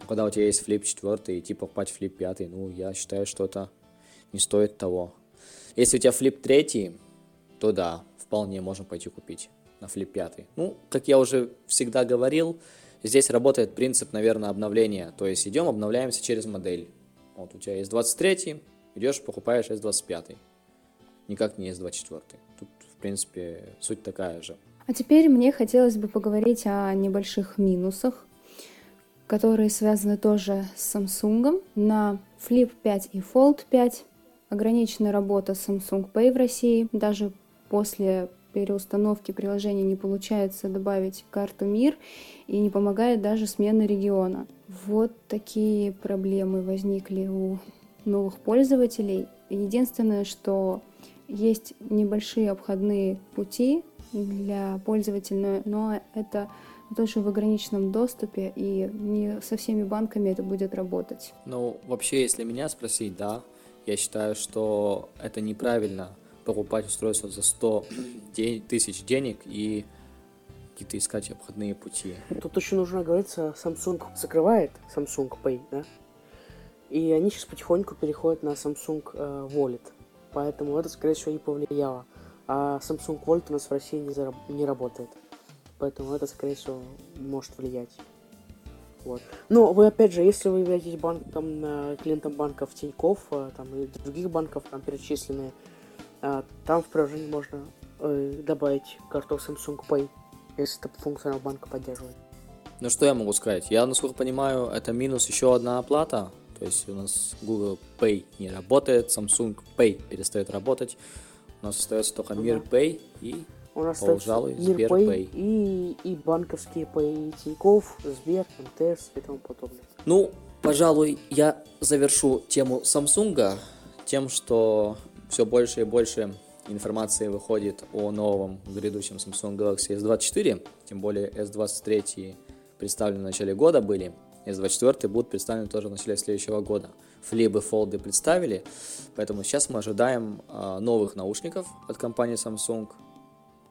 Но когда у тебя есть флип 4, идти покупать флип 5, ну, я считаю, что это не стоит того. Если у тебя флип 3, то да, вполне можно пойти купить на флип 5. Ну, как я уже всегда говорил, здесь работает принцип, наверное, обновления. То есть идем, обновляемся через модель. Вот у тебя есть 23, идешь, покупаешь S25. Никак не S24. Тут, в принципе, суть такая же. А теперь мне хотелось бы поговорить о небольших минусах, которые связаны тоже с Samsung. На Flip 5 и Fold 5 ограничена работа Samsung Pay в России. Даже после переустановки приложения не получается добавить карту МИР и не помогает даже смена региона. Вот такие проблемы возникли у новых пользователей. Единственное, что есть небольшие обходные пути для пользователя, но это тоже в ограниченном доступе, и не со всеми банками это будет работать. Ну, вообще, если меня спросить, да, я считаю, что это неправильно покупать устройство за 100 тысяч денег и какие-то искать обходные пути. Тут очень нужно говориться, Samsung закрывает Samsung Pay, да? И они сейчас потихоньку переходят на Samsung э, Wallet. Поэтому это, скорее всего, не повлияло. А Samsung Wallet у нас в России не, зараб- не работает. Поэтому это, скорее всего, может влиять. Вот. Но вы, опять же, если вы являетесь банком, клиентом банков Тинькофф, э, там, и других банков, там, перечисленные, э, там в приложении можно э, добавить карту Samsung Pay, если это функционал банка поддерживает. Ну что я могу сказать? Я, насколько понимаю, это минус еще одна оплата. То есть у нас Google Pay не работает, Samsung Pay перестает работать. У нас остается только Ну Мир да. Pay и, У нас пожалуй, Сбер Pay Pay. и, и банковские Pay, и Тинькофф, Сбер, МТС и тому подобное. Ну, пожалуй, я завершу тему Samsung тем, что все больше и больше информации выходит о новом грядущем Samsung Galaxy S24, тем более S23 представлены в начале года были, S24 будут представлены тоже в начале следующего года. Флибы, фолды представили, поэтому сейчас мы ожидаем а, новых наушников от компании Samsung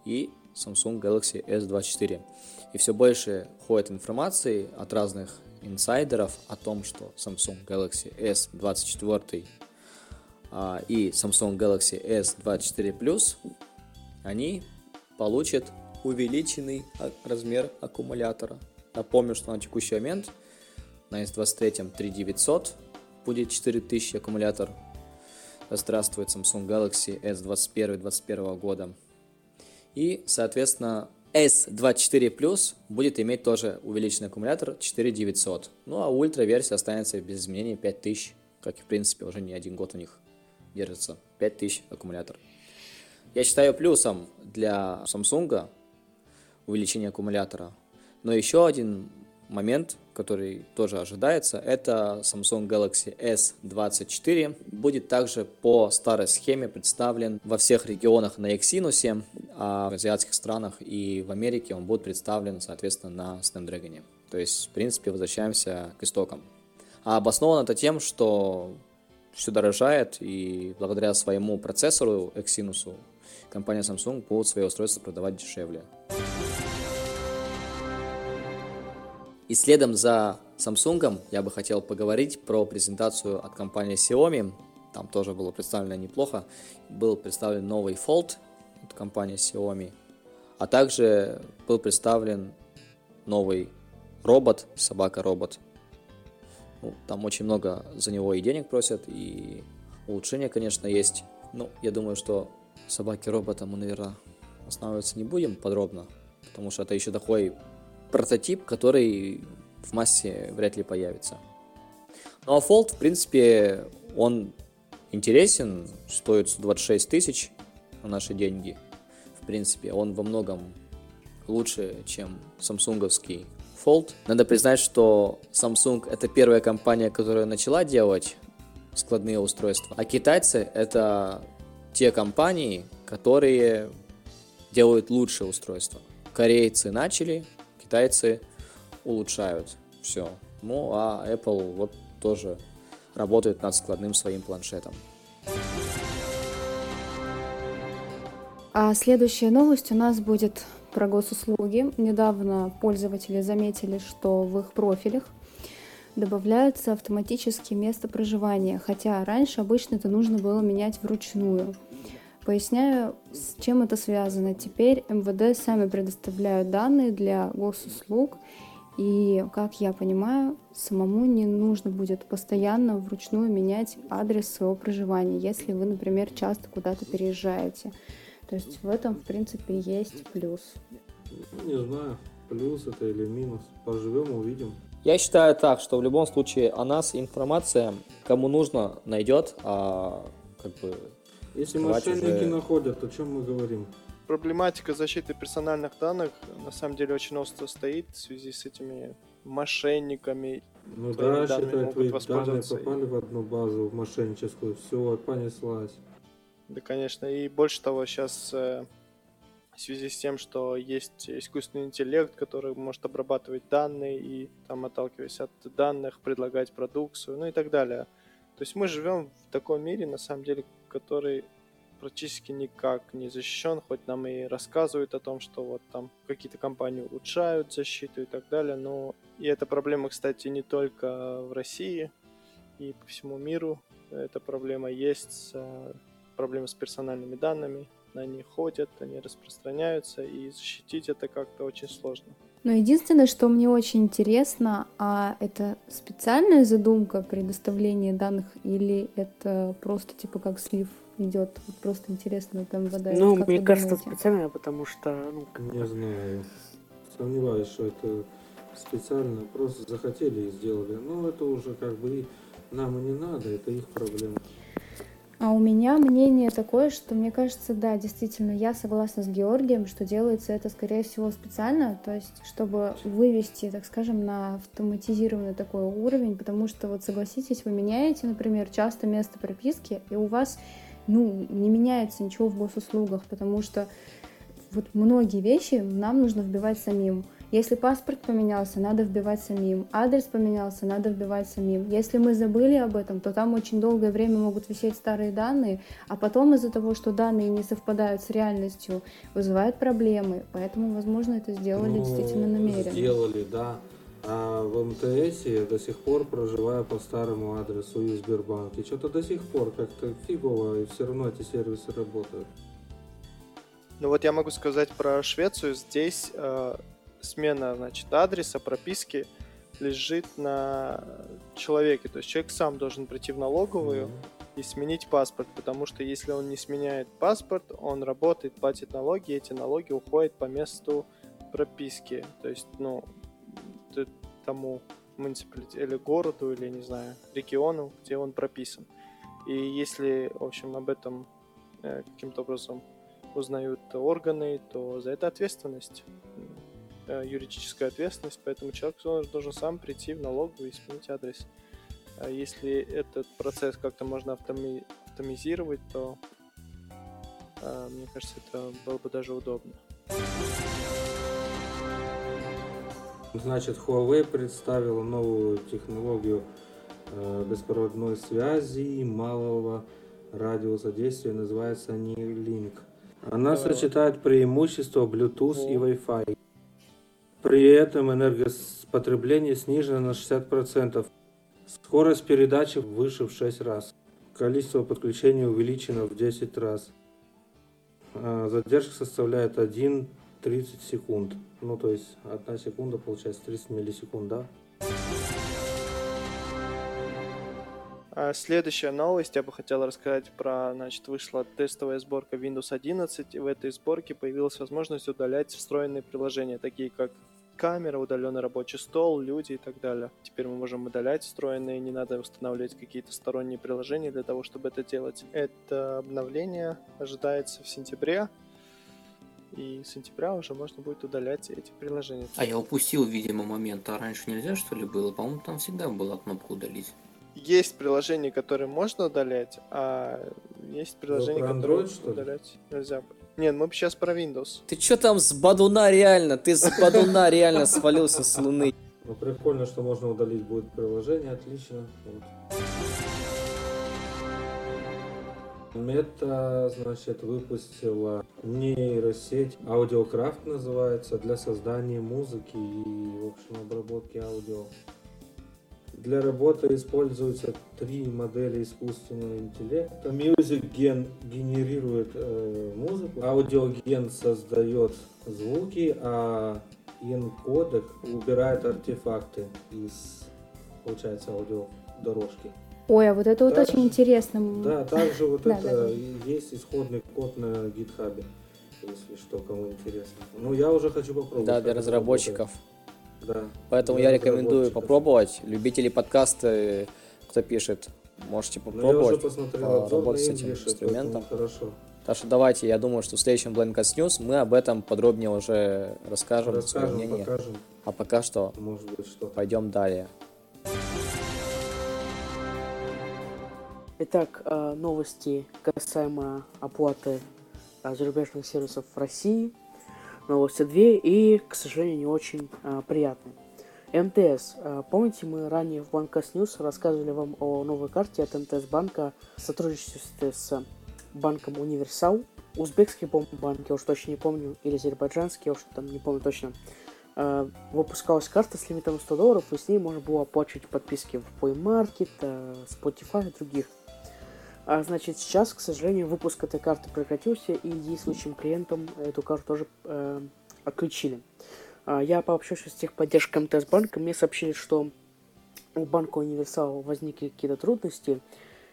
и Samsung Galaxy S24. И все больше ходит информации от разных инсайдеров о том, что Samsung Galaxy S24 а, и Samsung Galaxy S24 Plus они получат увеличенный а- размер аккумулятора. Напомню, что на текущий момент на S23 3900 будет 4000 аккумулятор. Да Здравствует Samsung Galaxy S21 21 года. И, соответственно, S24 Plus будет иметь тоже увеличенный аккумулятор 4900. Ну а ультра версия останется без изменений 5000, как и в принципе уже не один год у них держится. 5000 аккумулятор. Я считаю плюсом для Samsung увеличение аккумулятора. Но еще один момент, который тоже ожидается, это Samsung Galaxy S24. Будет также по старой схеме представлен во всех регионах на Exynos, а в азиатских странах и в Америке он будет представлен, соответственно, на Snapdragon. То есть, в принципе, возвращаемся к истокам. А обосновано это тем, что все дорожает, и благодаря своему процессору Exynos компания Samsung будет свои устройства продавать дешевле. И следом за Samsung я бы хотел поговорить про презентацию от компании Xiaomi. Там тоже было представлено неплохо. Был представлен новый Fold от компании Xiaomi. А также был представлен новый робот, собака-робот. Ну, там очень много за него и денег просят, и улучшения, конечно, есть. Ну, я думаю, что собаки-робота мы, наверное, останавливаться не будем подробно, потому что это еще такой прототип, который в массе вряд ли появится. Ну а Fold, в принципе, он интересен, стоит 126 тысяч на наши деньги. В принципе, он во многом лучше, чем самсунговский Fold. Надо признать, что Samsung это первая компания, которая начала делать складные устройства, а китайцы это те компании, которые делают лучшие устройства. Корейцы начали, китайцы улучшают все. Ну, а Apple вот тоже работает над складным своим планшетом. А следующая новость у нас будет про госуслуги. Недавно пользователи заметили, что в их профилях добавляются автоматически место проживания, хотя раньше обычно это нужно было менять вручную. Поясняю, с чем это связано. Теперь МВД сами предоставляют данные для госуслуг, и, как я понимаю, самому не нужно будет постоянно вручную менять адрес своего проживания, если вы, например, часто куда-то переезжаете. То есть в этом, в принципе, есть плюс. Не знаю, плюс это или минус. Поживем, увидим. Я считаю так, что в любом случае о нас информация, кому нужно, найдет, а как бы Если мошенники уже- находят, о чем мы говорим? Проблематика защиты персональных данных на самом деле очень остро стоит в связи с этими мошенниками. Ну да, считай, твои данные воспользоваться и- попали в одну базу, в мошенническую, все, понеслась. Да, конечно. И больше того, сейчас в связи с тем, что есть искусственный интеллект, который может обрабатывать данные и там, отталкиваясь от данных, предлагать продукцию, ну и так далее. То есть мы живем в таком мире, на самом деле, который практически никак не защищен, хоть нам и рассказывают о том, что вот там какие-то компании улучшают защиту и так далее, но и эта проблема, кстати, не только в России, и по всему миру эта проблема есть, э, проблемы с персональными данными, они ходят, они распространяются, и защитить это как-то очень сложно. Но единственное, что мне очень интересно, а это специальная задумка предоставления данных или это просто типа как слив идет? Вот Просто интересно, это МВД. Ну, как мне кажется, думаете? специально, потому что, ну, как Не знаю. Сомневаюсь, что это специально, просто захотели и сделали. Ну, это уже как бы нам и не надо, это их проблема. А у меня мнение такое, что мне кажется, да, действительно, я согласна с Георгием, что делается это, скорее всего, специально, то есть, чтобы вывести, так скажем, на автоматизированный такой уровень, потому что, вот согласитесь, вы меняете, например, часто место прописки, и у вас, ну, не меняется ничего в госуслугах, потому что вот многие вещи нам нужно вбивать самим. Если паспорт поменялся, надо вбивать самим. Адрес поменялся, надо вбивать самим. Если мы забыли об этом, то там очень долгое время могут висеть старые данные, а потом из-за того, что данные не совпадают с реальностью, вызывают проблемы. Поэтому, возможно, это сделали Ну, действительно намеренно. Сделали, да. А в МТС я до сих пор проживаю по старому адресу и Сбербанке. Что-то до сих пор как-то фигово, и все равно эти сервисы работают. Ну вот я могу сказать про Швецию. Здесь э, смена, значит, адреса, прописки лежит на человеке. То есть человек сам должен прийти в налоговую и сменить паспорт, потому что если он не сменяет паспорт, он работает, платит налоги, и эти налоги уходят по месту прописки. То есть, ну, тому муниципалитету или городу, или, не знаю, региону, где он прописан. И если, в общем, об этом э, каким-то образом узнают органы, то за это ответственность, юридическая ответственность, поэтому человек должен- сам прийти в налоговую и сменить адрес. А если этот процесс как-то можно автоми- автоматизировать, то э, мне кажется, это было бы даже удобно. Значит, Huawei представила новую технологию э, беспроводной связи малого радиуса действия, называется Neuralink. Она Э. сочетает преимущества Bluetooth и Wi-Fi. При этом энергопотребление снижено на 60%. Скорость передачи выше в 6 раз. Количество подключений увеличено в 10 раз. А, Задержка составляет 1,30 секунд. Ну, то есть, одна секунда получается 30 миллисекунд, да? А следующая новость, я бы хотел рассказать про, значит, вышла тестовая сборка Windows 11, и в этой сборке появилась возможность удалять встроенные приложения, такие как камера, удаленный рабочий стол, люди и так далее. Теперь мы можем удалять встроенные, не надо устанавливать какие-то сторонние приложения для того, чтобы это делать. Это обновление ожидается в сентябре, и с сентября уже можно будет удалять эти приложения. А я упустил, видимо, момент. А раньше нельзя, что ли, было? По-моему, там всегда была кнопка удалить. Есть приложения, которые можно удалять, а есть приложения, про которые Android, удалять нельзя. Нет, мы сейчас про Windows. Ты чё там с Бадуна реально? Ты с Бадуна реально свалился с луны. Ну, прикольно, что можно удалить будет приложение, отлично. Вот. Мета, значит, выпустила нейросеть, Audiocraft называется, для создания музыки и, в общем, обработки аудио. Для работы используются три модели искусственного интеллекта. Music Gen генерирует э, музыку, аудиоген создает звуки, а энкодек убирает артефакты из, получается, аудиодорожки. Ой, а вот это вот Так. очень интересно. Да, также вот Да, это да, да. и есть исходный код на гитхабе, если что, кому интересно. Ну, я уже хочу попробовать. Да, для разработчиков. работает. Да. Поэтому Для я рекомендую попробовать. Любители подкаста, кто пишет, можете Ну, я уже попробовать на поработать с этим English, инструментом. хорошо. Так что давайте, я думаю, что в следующем Blankcast News мы об этом подробнее уже расскажем, свое Расскажем, мнение. покажем, А пока что может быть, что. пойдем далее. Итак, э, новости касаемо оплаты э, зарубежных сервисов в России. Новости две и, к сожалению, не очень э, приятные. МТС. Э, Помните, мы ранее в Blind Cast News рассказывали вам о новой карте от МТС банка сотрудничестве с банком Универсал. Узбекский, банк, я уж точно не помню, или азербайджанский, я уж там не помню точно. Э, Выпускалась карта с лимитом 100 долларов, и с ней можно было оплачивать подписки в Play Market, э, Spotify и других. А значит, сейчас, к сожалению, выпуск этой карты прекратился, и действующим клиентам эту карту тоже э, отключили. А, я пообщался с техподдержкой МТС банка, мне сообщили, что у банка Универсал возникли какие-то трудности,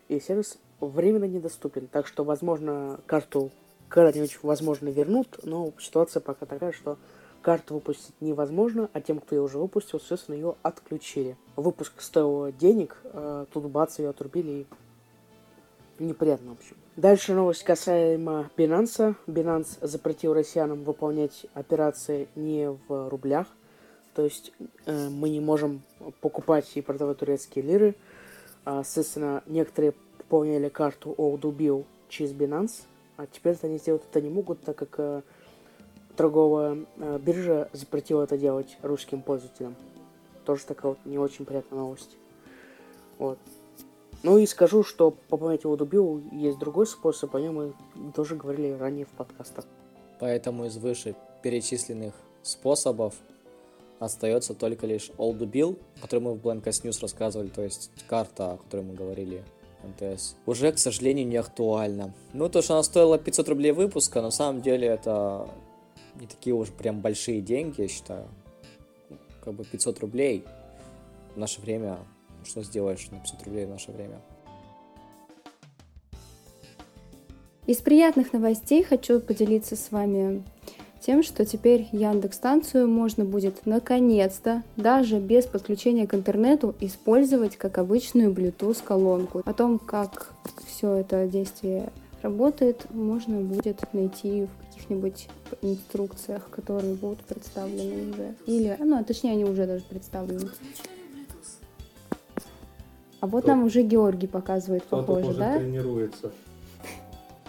и сервис временно недоступен. Так что, возможно, карту когда-нибудь, возможно, вернут, но ситуация пока такая, что карту выпустить невозможно, а тем, кто ее уже выпустил, соответственно, ее отключили. Выпуск стоил денег, э, тут бац, ее отрубили, и неприятно, в общем. Дальше новость касаемо Binance. Binance запретил россиянам выполнять операции не в рублях. То есть э, мы не можем покупать и продавать турецкие лиры. А, соответственно, некоторые пополняли карту Олдубил через Binance, а теперь они сделать это не могут, так как э, торговая э, биржа запретила это делать русским пользователям. Тоже такая вот не очень приятная новость. Вот. Ну и скажу, что пополнять его дубил есть другой способ, о нем мы тоже говорили ранее в подкастах. Поэтому из выше перечисленных способов остается только лишь Do Bill, о которой мы в Blankcast News рассказывали, то есть карта, о которой мы говорили, МТС, уже, к сожалению, не актуальна. Ну, то, что она стоила 500 рублей выпуска, на самом деле это не такие уж прям большие деньги, я считаю. Как бы 500 рублей в наше время, что сделаешь на 500 рублей в наше время? Из приятных новостей хочу поделиться с вами тем, что теперь Яндекс станцию можно будет наконец-то, даже без подключения к интернету, использовать как обычную Bluetooth колонку. О том, как все это действие работает, можно будет найти в каких-нибудь инструкциях, которые будут представлены уже. Или, ну, а точнее, они уже даже представлены. А вот нам уже Георгий показывает, Кто-то похоже, да? тренируется.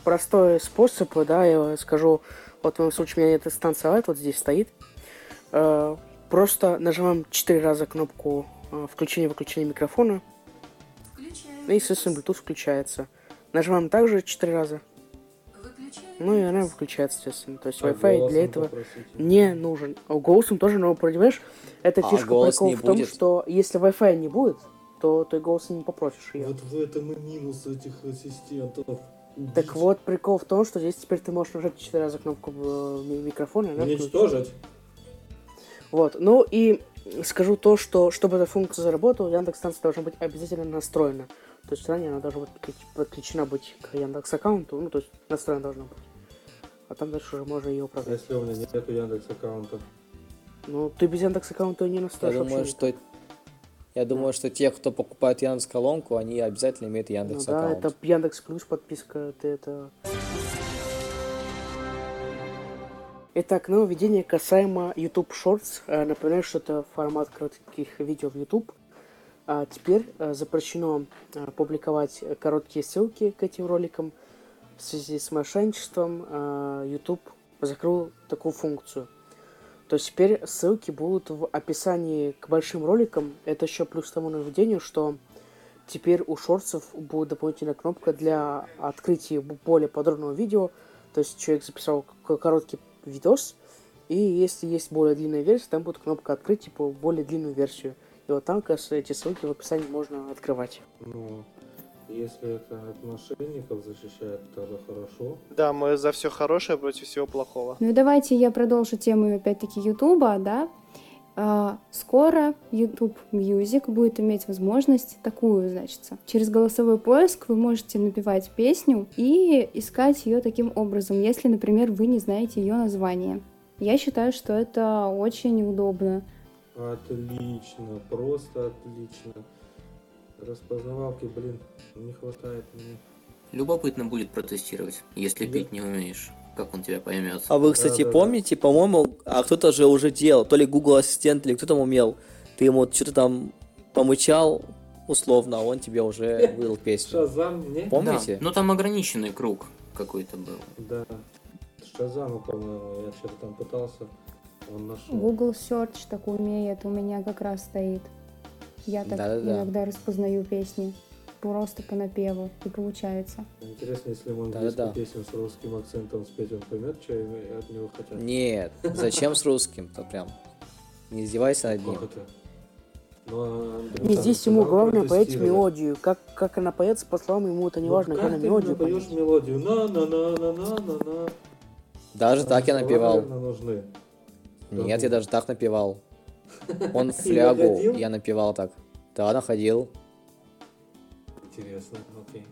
Простой способ, да, я скажу, вот в моем случае у меня эта станция Light вот здесь стоит. Э, Просто нажимаем 4 раза кнопку э, включения-выключения микрофона, и, естественно, Bluetooth включается. Нажимаем также 4 раза, ну и она выключается, естественно. То есть А Wi-Fi для этого попросите. не нужен. А голосом тоже, но, понимаешь, это А фишка прикол в том, будет? что если Wi-Fi не будет, то ты голосом не попросишь ее. Вот в этом и минус этих ассистентов. Так вот, прикол в том, что здесь теперь ты можешь нажать 4 раза кнопку э, ми- микрофона. и она включится. Уничтожить? Вот, ну и скажу то, что чтобы эта функция заработала, Яндекс станция должна быть обязательно настроена. То есть ранее она должна быть подключ- подключена быть к Яндекс аккаунту, ну то есть настроена должна быть. А там дальше уже можно ее А управлять. если у меня нету Яндекс аккаунта? Ну, ты без Яндекс аккаунта не Я настроишь думаю, вообще что я думаю, что те, кто покупает Яндекс колонку, они обязательно имеют Ну Яндекс да, аккаунт. это Яндекс Плюс подписка, ты это... Итак, нововведение касаемо YouTube Shorts. Э, Напоминаю, что это формат коротких видео в YouTube. А теперь э, запрещено э, публиковать короткие ссылки к этим роликам. В связи с мошенничеством YouTube закрыл такую функцию. То теперь ссылки будут в описании к большим роликам. Это еще плюс тому нововведению, что теперь у шорцев будет дополнительная кнопка для открытия более подробного видео. То есть человек записал короткий видос, и если есть более длинная версия, там будет кнопка открыть типа более длинную версию. И вот там, как эти ссылки в описании можно открывать. Ну, если это от мошенников защищает, тогда хорошо. Да, мы за все хорошее против всего плохого. Ну и давайте я продолжу тему опять-таки Ютуба, да. А, Скоро YouTube Music будет иметь возможность такую, значит, через голосовой поиск вы можете напевать песню и искать ее таким образом, если, например, вы не знаете ее название. Я считаю, что это очень удобно. Отлично, просто отлично. Распознавалки, блин, не хватает мне. Любопытно будет протестировать, если Да. петь не умеешь. Как он тебя поймет? А вы, кстати, Да-да-да. помните, по-моему, а кто-то же уже делал, то ли Google Ассистент, или кто там умел, ты ему что-то там помычал, условно, а он тебе уже выдал песню. Шазам, не? Помните? Да, но там ограниченный круг какой-то был. Да. Шазаму, по-моему, я что-то там пытался. Он нашел. Google Search так умеет, у меня как раз стоит. Я так Да-да-да. иногда распознаю песни просто по напеву, и получается. Интересно, если Да-да-да. английскую песню с русским акцентом спеть, он поймет, что от него хотят. Нет, зачем с русским-то прям? Не издевайся над ним. Как это? Ну, а И сам здесь ему главное поять мелодию. Как, как она поется, по словам ему это не Ну, важно, как главное ты мелодию напоешь понять. мелодию? На на на на на на на Даже так я напевал. нужны. Нет, я даже так напевал. Он И флягу, я напевал так. Да, находил. Интересно, окей.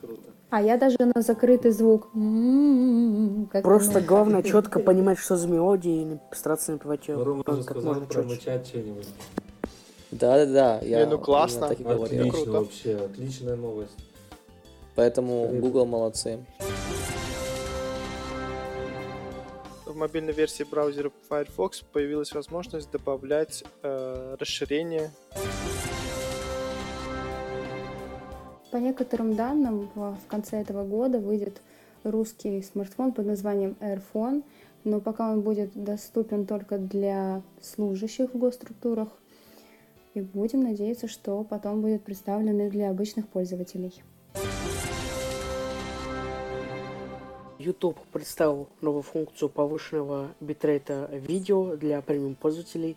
Круто. А я даже на закрытый звук. Просто главное четко понимать, что за мелодия, и нап- стараться напевать ее Ну, Рома как сказал можно четче. промычать что-нибудь. Да-да-да, я ну классно. именно так и говорил. Отлично вообще, отличная новость. Поэтому Google молодцы. В мобильной версии браузера Firefox появилась возможность добавлять э, расширение. По некоторым данным, в конце этого года выйдет русский смартфон под названием AirPhone, но пока он будет доступен только для служащих в госструктурах. И будем надеяться, что потом будет представлен и для обычных пользователей. YouTube представил новую функцию повышенного битрейта видео для премиум пользователей.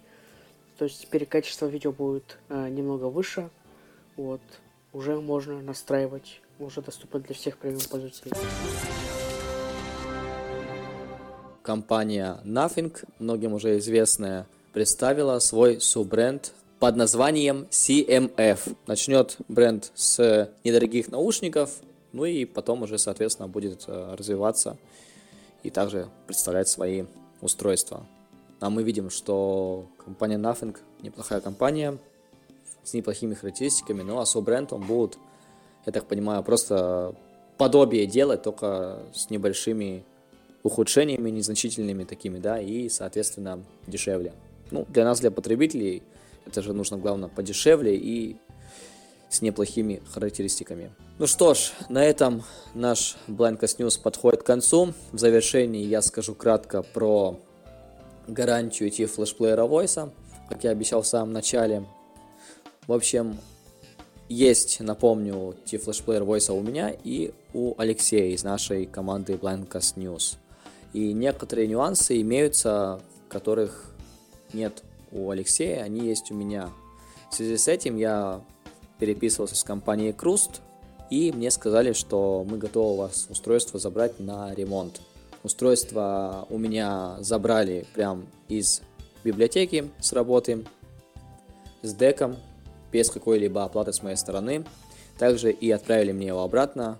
То есть теперь качество видео будет э, немного выше. Вот. Уже можно настраивать. Уже доступно для всех премиум пользователей. Компания Nothing, многим уже известная, представила свой суббренд под названием CMF. Начнет бренд с недорогих наушников, ну и потом уже, соответственно, будет э, развиваться и также представлять свои устройства. А мы видим, что компания Nothing неплохая компания с неплохими характеристиками, ну а суббренд он я так понимаю, просто подобие делать, только с небольшими ухудшениями незначительными такими, да, и, соответственно, дешевле. Ну, для нас, для потребителей, это же нужно, главное, подешевле и с неплохими характеристиками. Ну что ж, на этом наш Blancos News подходит к концу. В завершении я скажу кратко про гарантию идти флешплеера Voice, как я обещал в самом начале. В общем, есть, напомню, T-флешплеер Voice у меня и у Алексея из нашей команды Blancos News. И некоторые нюансы имеются, которых нет у Алексея, они есть у меня. В связи с этим я переписывался с компанией Круст, и мне сказали, что мы готовы у вас устройство забрать на ремонт. Устройство у меня забрали прям из библиотеки с работы, с деком, без какой-либо оплаты с моей стороны. Также и отправили мне его обратно.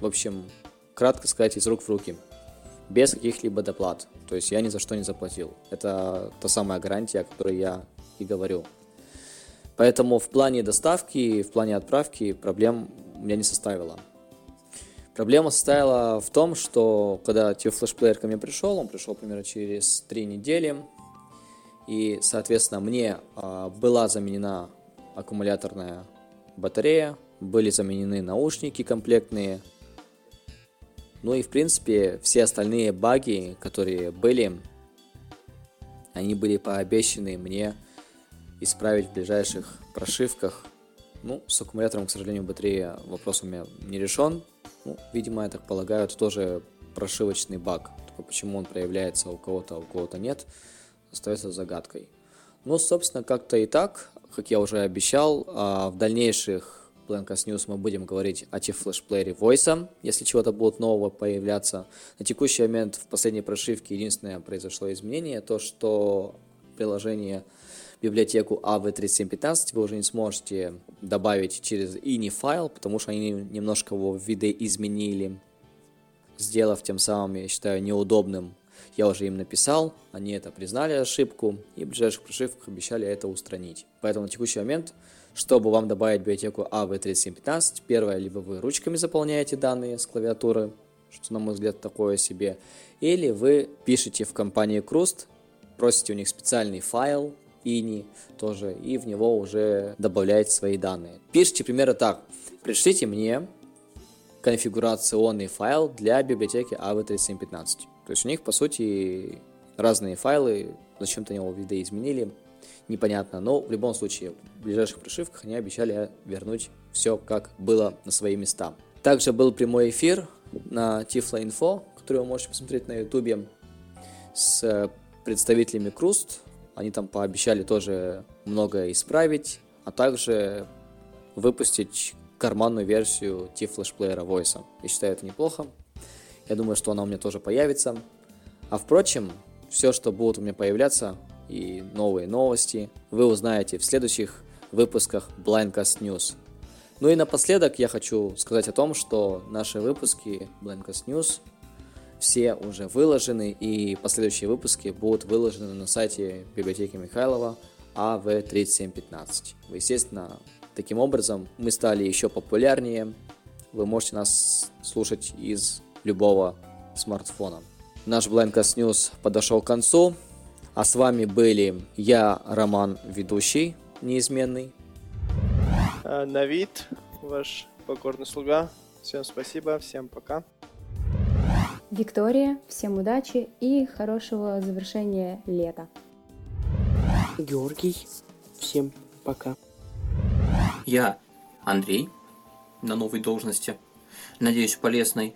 В общем, кратко сказать, из рук в руки. Без каких-либо доплат. То есть я ни за что не заплатил. Это та самая гарантия, о которой я и говорю. Поэтому в плане доставки, в плане отправки проблем у меня не составило. Проблема состояла в том, что когда TIFF флешплеер ко мне пришел, он пришел примерно через три недели, и, соответственно, мне а, была заменена аккумуляторная батарея, были заменены наушники комплектные, ну и, в принципе, все остальные баги, которые были, они были пообещаны мне исправить в ближайших прошивках. Ну, с аккумулятором, к сожалению, батарея вопрос у меня не решен. Ну, видимо, я так полагаю, это тоже прошивочный баг. Только почему он проявляется у кого-то, а у кого-то нет, остается загадкой. Ну, собственно, как-то и так, как я уже обещал, а в дальнейших Blancast News мы будем говорить о флешплеере Voice, если чего-то будет нового появляться. На текущий момент в последней прошивке единственное произошло изменение, то что приложение библиотеку AV3715 вы уже не сможете добавить через ini файл, потому что они немножко его видоизменили, сделав тем самым, я считаю, неудобным. Я уже им написал, они это признали ошибку и в ближайших прошивках обещали это устранить. Поэтому на текущий момент чтобы вам добавить библиотеку AV3715, первое, либо вы ручками заполняете данные с клавиатуры, что, на мой взгляд, такое себе, или вы пишете в компании Crust, просите у них специальный файл, ini тоже, и в него уже добавляете свои данные. Пишите примерно так. Пришлите мне конфигурационный файл для библиотеки AV3715. То есть у них, по сути, разные файлы, зачем-то его видоизменили, непонятно, но в любом случае в ближайших прошивках они обещали вернуть все как было на свои места. Также был прямой эфир на Tiflo Info, который вы можете посмотреть на ютубе с представителями Круст. Они там пообещали тоже многое исправить, а также выпустить карманную версию T-Flash плеера Voice. Я считаю это неплохо. Я думаю, что она у меня тоже появится. А впрочем, все, что будет у меня появляться, и новые новости вы узнаете в следующих выпусках Blindcast News. Ну и напоследок я хочу сказать о том, что наши выпуски Blindcast News все уже выложены, и последующие выпуски будут выложены на сайте библиотеки Михайлова AV3715. Естественно, таким образом мы стали еще популярнее. Вы можете нас слушать из любого смартфона. Наш Blindcast News подошел к концу. А с вами были я, Роман, ведущий, неизменный. А, Давид, ваш покорный слуга. Всем спасибо, всем пока. Виктория, всем удачи и хорошего завершения лета. Георгий, всем пока. Я Андрей, на новой должности. Надеюсь, полезной.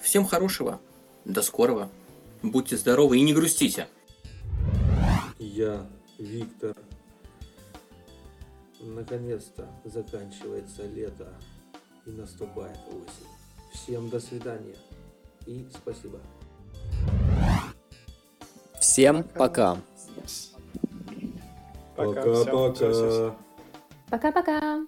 Всем хорошего. До скорого. Будьте здоровы и не грустите. Я Виктор. Наконец-то заканчивается лето и наступает осень. Всем до свидания и спасибо. Всем пока. Пока-пока. Пока-пока!